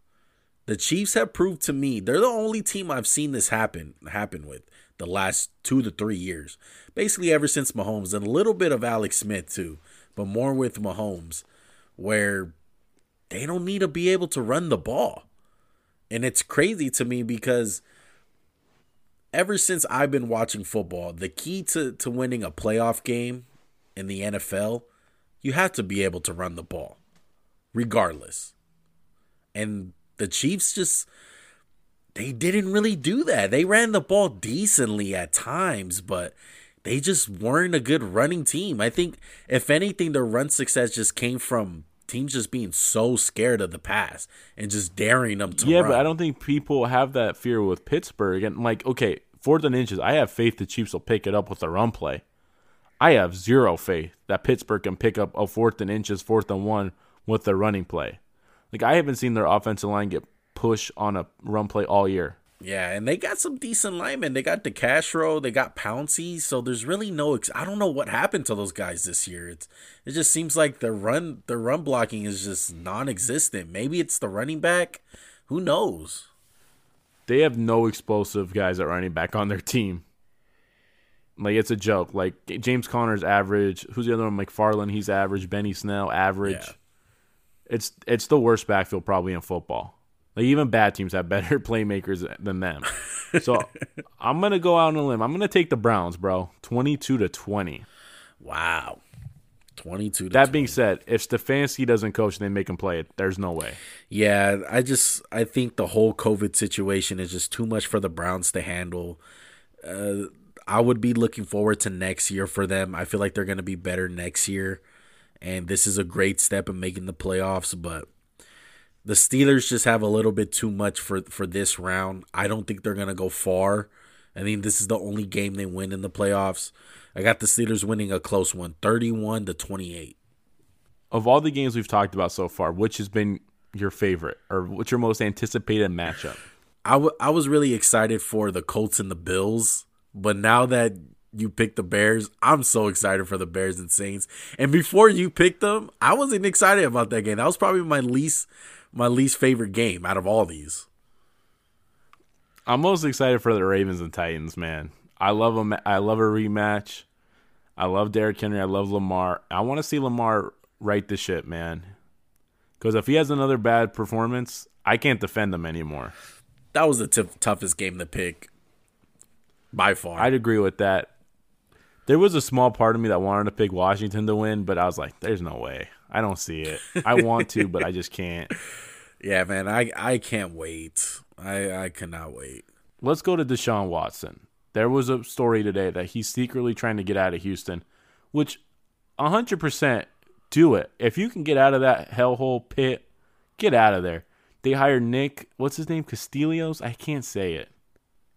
The Chiefs have proved to me they're the only team I've seen this happen happen with the last two to three years. Basically, ever since Mahomes and a little bit of Alex Smith too, but more with Mahomes, where they don't need to be able to run the ball. And it's crazy to me because ever since I've been watching football, the key to, to winning a playoff game in the NFL, you have to be able to run the ball, regardless. And the Chiefs just they didn't really do that. They ran the ball decently at times, but they just weren't a good running team. I think if anything, their run success just came from teams just being so scared of the pass and just daring them to yeah, run. but I don't think people have that fear with Pittsburgh. And like, okay, fourth and inches, I have faith the Chiefs will pick it up with the run play. I have zero faith that Pittsburgh can pick up a fourth and inches, fourth and one with their running play. Like I haven't seen their offensive line get pushed on a run play all year. Yeah, and they got some decent linemen. They got DeCastro, they got Pouncey. so there's really no. Ex- I don't know what happened to those guys this year. It's it just seems like the run the run blocking is just non-existent. Maybe it's the running back. Who knows? They have no explosive guys at running back on their team. Like it's a joke. Like James Conner's average. Who's the other one? McFarland. He's average. Benny Snell average. Yeah. It's it's the worst backfield probably in football. Like even bad teams have better playmakers than them. So I'm gonna go out on a limb. I'm gonna take the Browns, bro. Twenty-two to twenty. Wow, twenty-two. To That being said, if Stefanski doesn't coach and they make him play it, there's no way. Yeah, I just I think the whole COVID situation is just too much for the Browns to handle. Uh, I would be looking forward to next year for them. I feel like they're going to be better next year, and this is a great step in making the playoffs. But the Steelers just have a little bit too much for for this round. I don't think they're going to go far. I think this is the only game they win in the playoffs. I got the Steelers winning a close one, 31 to 28. Of all the games we've talked about so far, which has been your favorite or what's your most anticipated matchup? I, w- I was really excited for the Colts and the Bills, but now that you picked the Bears, I'm so excited for the Bears and Saints. And before you picked them, I wasn't excited about that game. That was probably my least my least favorite game out of all these. I'm most excited for the Ravens and Titans, man. I love them. I love a rematch. I love Derrick Henry. I love Lamar. I want to see Lamar right the shit, man. Because if he has another bad performance, I can't defend him anymore. That was the t- toughest game to pick by far. I'd agree with that. There was a small part of me that wanted to pick Washington to win, but I was like, "There's no way. I don't see it. I want to, but I just can't." yeah, man, I I can't wait. I I cannot wait. Let's go to Deshaun Watson. There was a story today that he's secretly trying to get out of Houston, which 100% do it. If you can get out of that hellhole pit, get out of there. They hired Nick, what's his name? Castillos? I can't say it.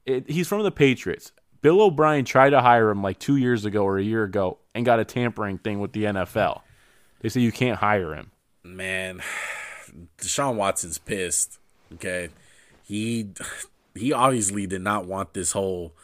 It. He's from the Patriots. Bill O'Brien tried to hire him like two years ago or a year ago and got a tampering thing with the NFL. They say you can't hire him. Man, Deshaun Watson's pissed. Okay. He he obviously did not want this whole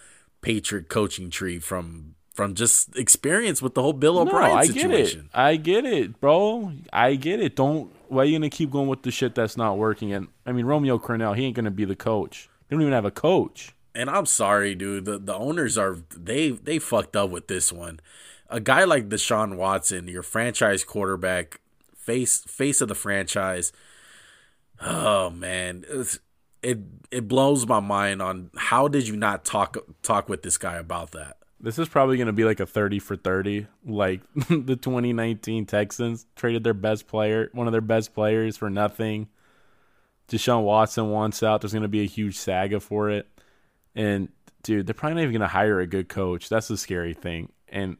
Patriot coaching tree from from just experience with the whole Bill O'Brien no, I situation. get it. I get it, bro. I get it. Don't. Why are you gonna keep going with the shit that's not working? And I mean, Romeo Crennel, he ain't gonna be the coach. They don't even have a coach. And I'm sorry, dude. The the owners are they they fucked up with this one. A guy like Deshaun Watson, your franchise quarterback, face face of the franchise. Oh man, it it blows my mind on how did you not talk talk with this guy about that? This is probably going to be like a 30 for 30. Like the 2019 Texans traded their best player, one of their best players for nothing. Deshaun Watson wants out. There's going to be a huge saga for it. And dude, they're probably not even going to hire a good coach. That's the scary thing. And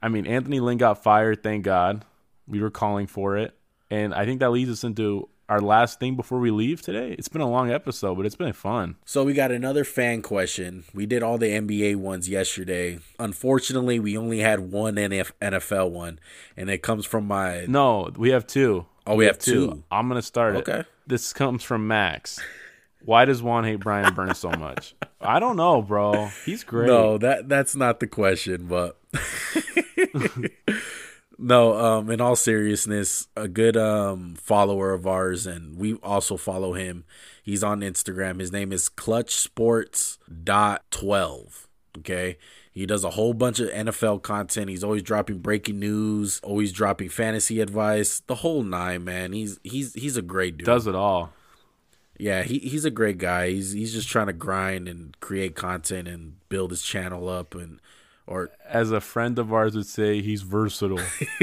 I mean, Anthony Lynn got fired, thank God. We were calling for it. And I think that leads us into our last thing before we leave today. It's been a long episode, but it's been fun. So we got another fan question. We did all the NBA ones yesterday. Unfortunately, we only had one NFL one, and it comes from my. No, we have two. Oh, we, have, two. I'm gonna start it. Okay. This comes from Max. Why does Juan hate Brian Burns so much? I don't know, bro. He's great. No, that that's not the question, but no. Um, in all seriousness, a good um follower of ours, and we also follow him. He's on Instagram. His name is Clutch Sports dot twelve. Okay. He does a whole bunch of NFL content. He's always dropping breaking news, always dropping fantasy advice, the whole nine, man. He's he's he's a great dude. Does it all. Yeah, he, he's a great guy. He's he's just trying to grind and create content and build his channel up and or As a friend of ours would say, he's versatile.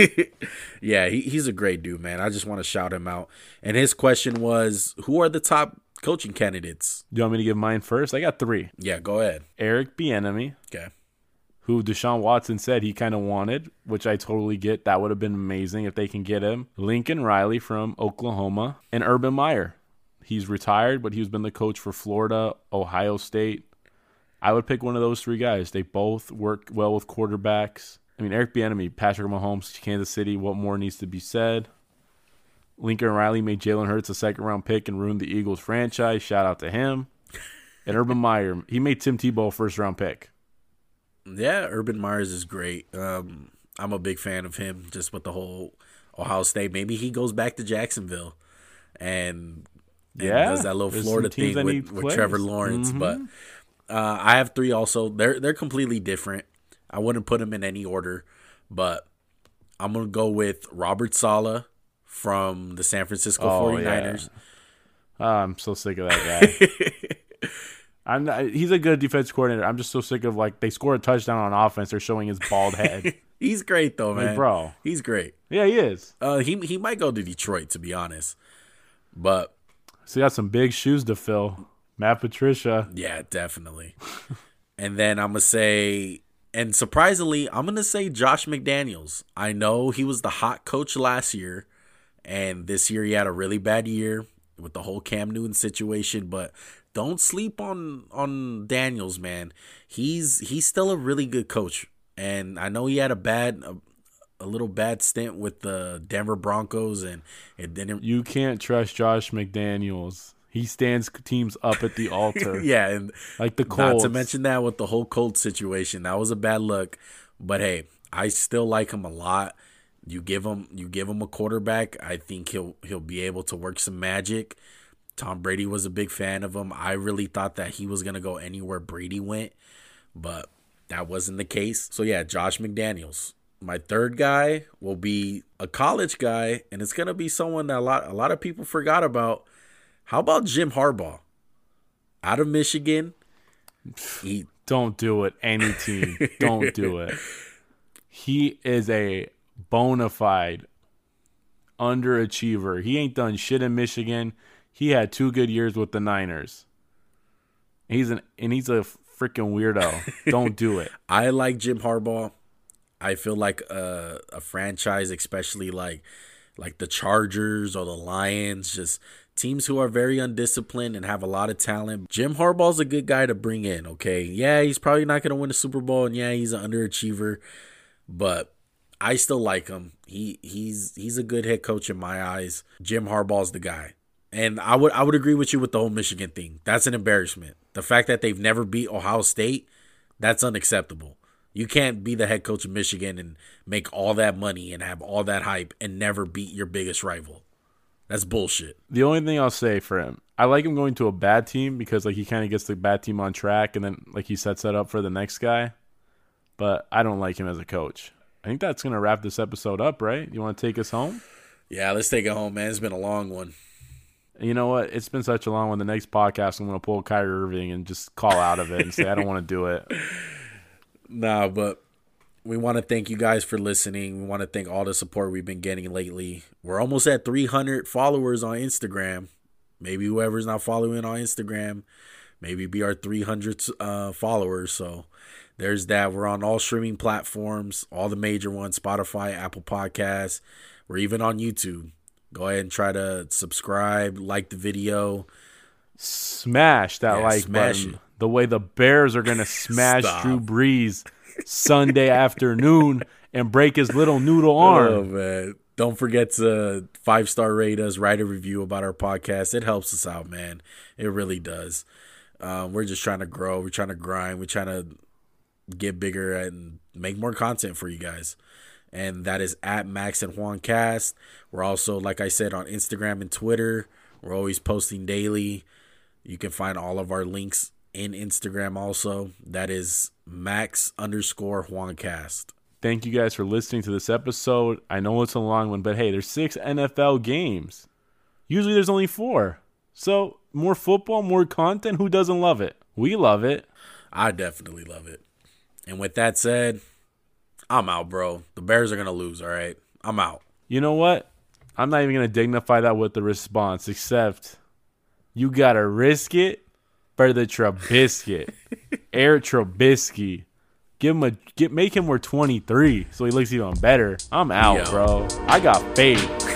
yeah, he, he's a great dude, man. I just want to shout him out. And his question was, who are the top coaching candidates? Do you want me to give mine first? I got three. Yeah, go ahead. Eric Bieniemy, Okay. who Deshaun Watson said he kind of wanted, which I totally get. That would have been amazing if they can get him. Lincoln Riley from Oklahoma, and Urban Meyer. He's retired, but he's been the coach for Florida, Ohio State. I would pick one of those three guys. They both work well with quarterbacks. I mean, Eric Bieniemy, Patrick Mahomes, Kansas City. What more needs to be said? Lincoln Riley made Jalen Hurts a second round pick and ruined the Eagles franchise. Shout out to him. And Urban Meyer, he made Tim Tebow a first round pick. Yeah, Urban Myers is great. Um, I'm a big fan of him just with the whole Ohio State. Maybe he goes back to Jacksonville and, and Yeah, does that little Florida thing with, with Trevor. Lawrence. Mhm. But uh, I have three also. They're they're completely different. I wouldn't put them in any order, but I'm gonna go with Robert Saleh from the San Francisco Oh, 49ers. Oh, I'm so sick of that guy. I'm not, he's a good defense coordinator. I'm just so sick of like they score a touchdown on offense. They're showing his bald head. He's great though, man. bro. He's great. yeah, he is. Uh, he he might go to Detroit to be honest, but So you got some big shoes to fill. Matt Patricia. Yeah, definitely. and then I'm gonna say, and surprisingly, I'm gonna say Josh McDaniels. I know he was the hot coach last year, and this year he had a really bad year with the whole Cam Newton situation. But don't sleep on on Daniels, man. He's he's still a really good coach, and I know he had a bad. A, little bad stint with the Denver Broncos, and it didn't You can't trust Josh McDaniels. He stands teams up at the altar. yeah, and Like the Not to mention that with the whole Colts situation, that was a bad look. But hey, I still like him a lot. You give him you give him a quarterback, I think he'll he'll be able to work some magic. Tom Brady was a big fan of him. I really thought that he was gonna go anywhere Brady went, but that wasn't the case. So yeah, Josh McDaniels. My third guy will be a college guy, and it's gonna be someone that a lot a lot of people forgot about. How about Jim Harbaugh? Out of Michigan. He Don't do it. Any team. Don't do it. He is a bona fide underachiever. He ain't done shit in Michigan. He had two good years with the Niners. He's an and he's a freaking weirdo. Don't do it. I like Jim Harbaugh. I feel like a, a franchise, especially like like the Chargers or the Lions, just teams who are very undisciplined and have a lot of talent. Jim Harbaugh's a good guy to bring in, okay? Yeah, he's probably not going to win a Super Bowl and yeah, he's an underachiever, but I still like him. He he's he's a good head coach in my eyes. Jim Harbaugh's the guy. And I would I would agree with you with the whole Michigan thing. That's an embarrassment. The fact that they've never beat Ohio State, that's unacceptable. You can't be the head coach of Michigan and make all that money and have all that hype and never beat your biggest rival. That's bullshit. The only thing I'll say for him, I like him going to a bad team because like he kind of gets the bad team on track and then like he sets that up for the next guy. But I don't like him as a coach. I think that's gonna wrap this episode up, right? You want to take us home? Yeah, let's take it home, man. It's been a long one. And you know what? It's been such a long one. The next podcast, I'm gonna pull Kyrie Irving and just call out of it and say I don't want to do it. Nah, but we want to thank you guys for listening. We want to thank all the support we've been getting lately. We're almost at 300 followers on Instagram. Maybe whoever's not following on Instagram, maybe be our 300 uh, followers. So there's that. We're on all streaming platforms, all the major ones Spotify, Apple Podcasts. We're even on YouTube. Go ahead and try to subscribe, like the video. Smash that Yeah, like smash button. it. The way the Bears are gonna smash Stop. Drew Brees Sunday afternoon and break his little noodle arm. Oh man. Don't forget to five star rate us, write a review about our podcast. It helps us out, man. It really does. Um, we're just trying to grow. We're trying to grind. We're trying to get bigger and make more content for you guys. And that is at Max and Juan Cast. We're also, like I said, on Instagram and Twitter. We're always posting daily. You can find all of our links in Instagram also. That is Max underscore Juan Cast. Thank you guys for listening to this episode. I know it's a long one, but hey, there's six NFL games. Usually there's only four. So more football, more content. Who doesn't love it? We love it. I definitely love it. And with that said, I'm out, bro. The Bears are gonna lose. All right, I'm out. You know what? I'm not even gonna dignify that with the response, except you gotta risk it for the Trubisky, Eric Trubisky. Give him a get, make him wear 23 so he looks even better. I'm out, Yo. bro. I got faith.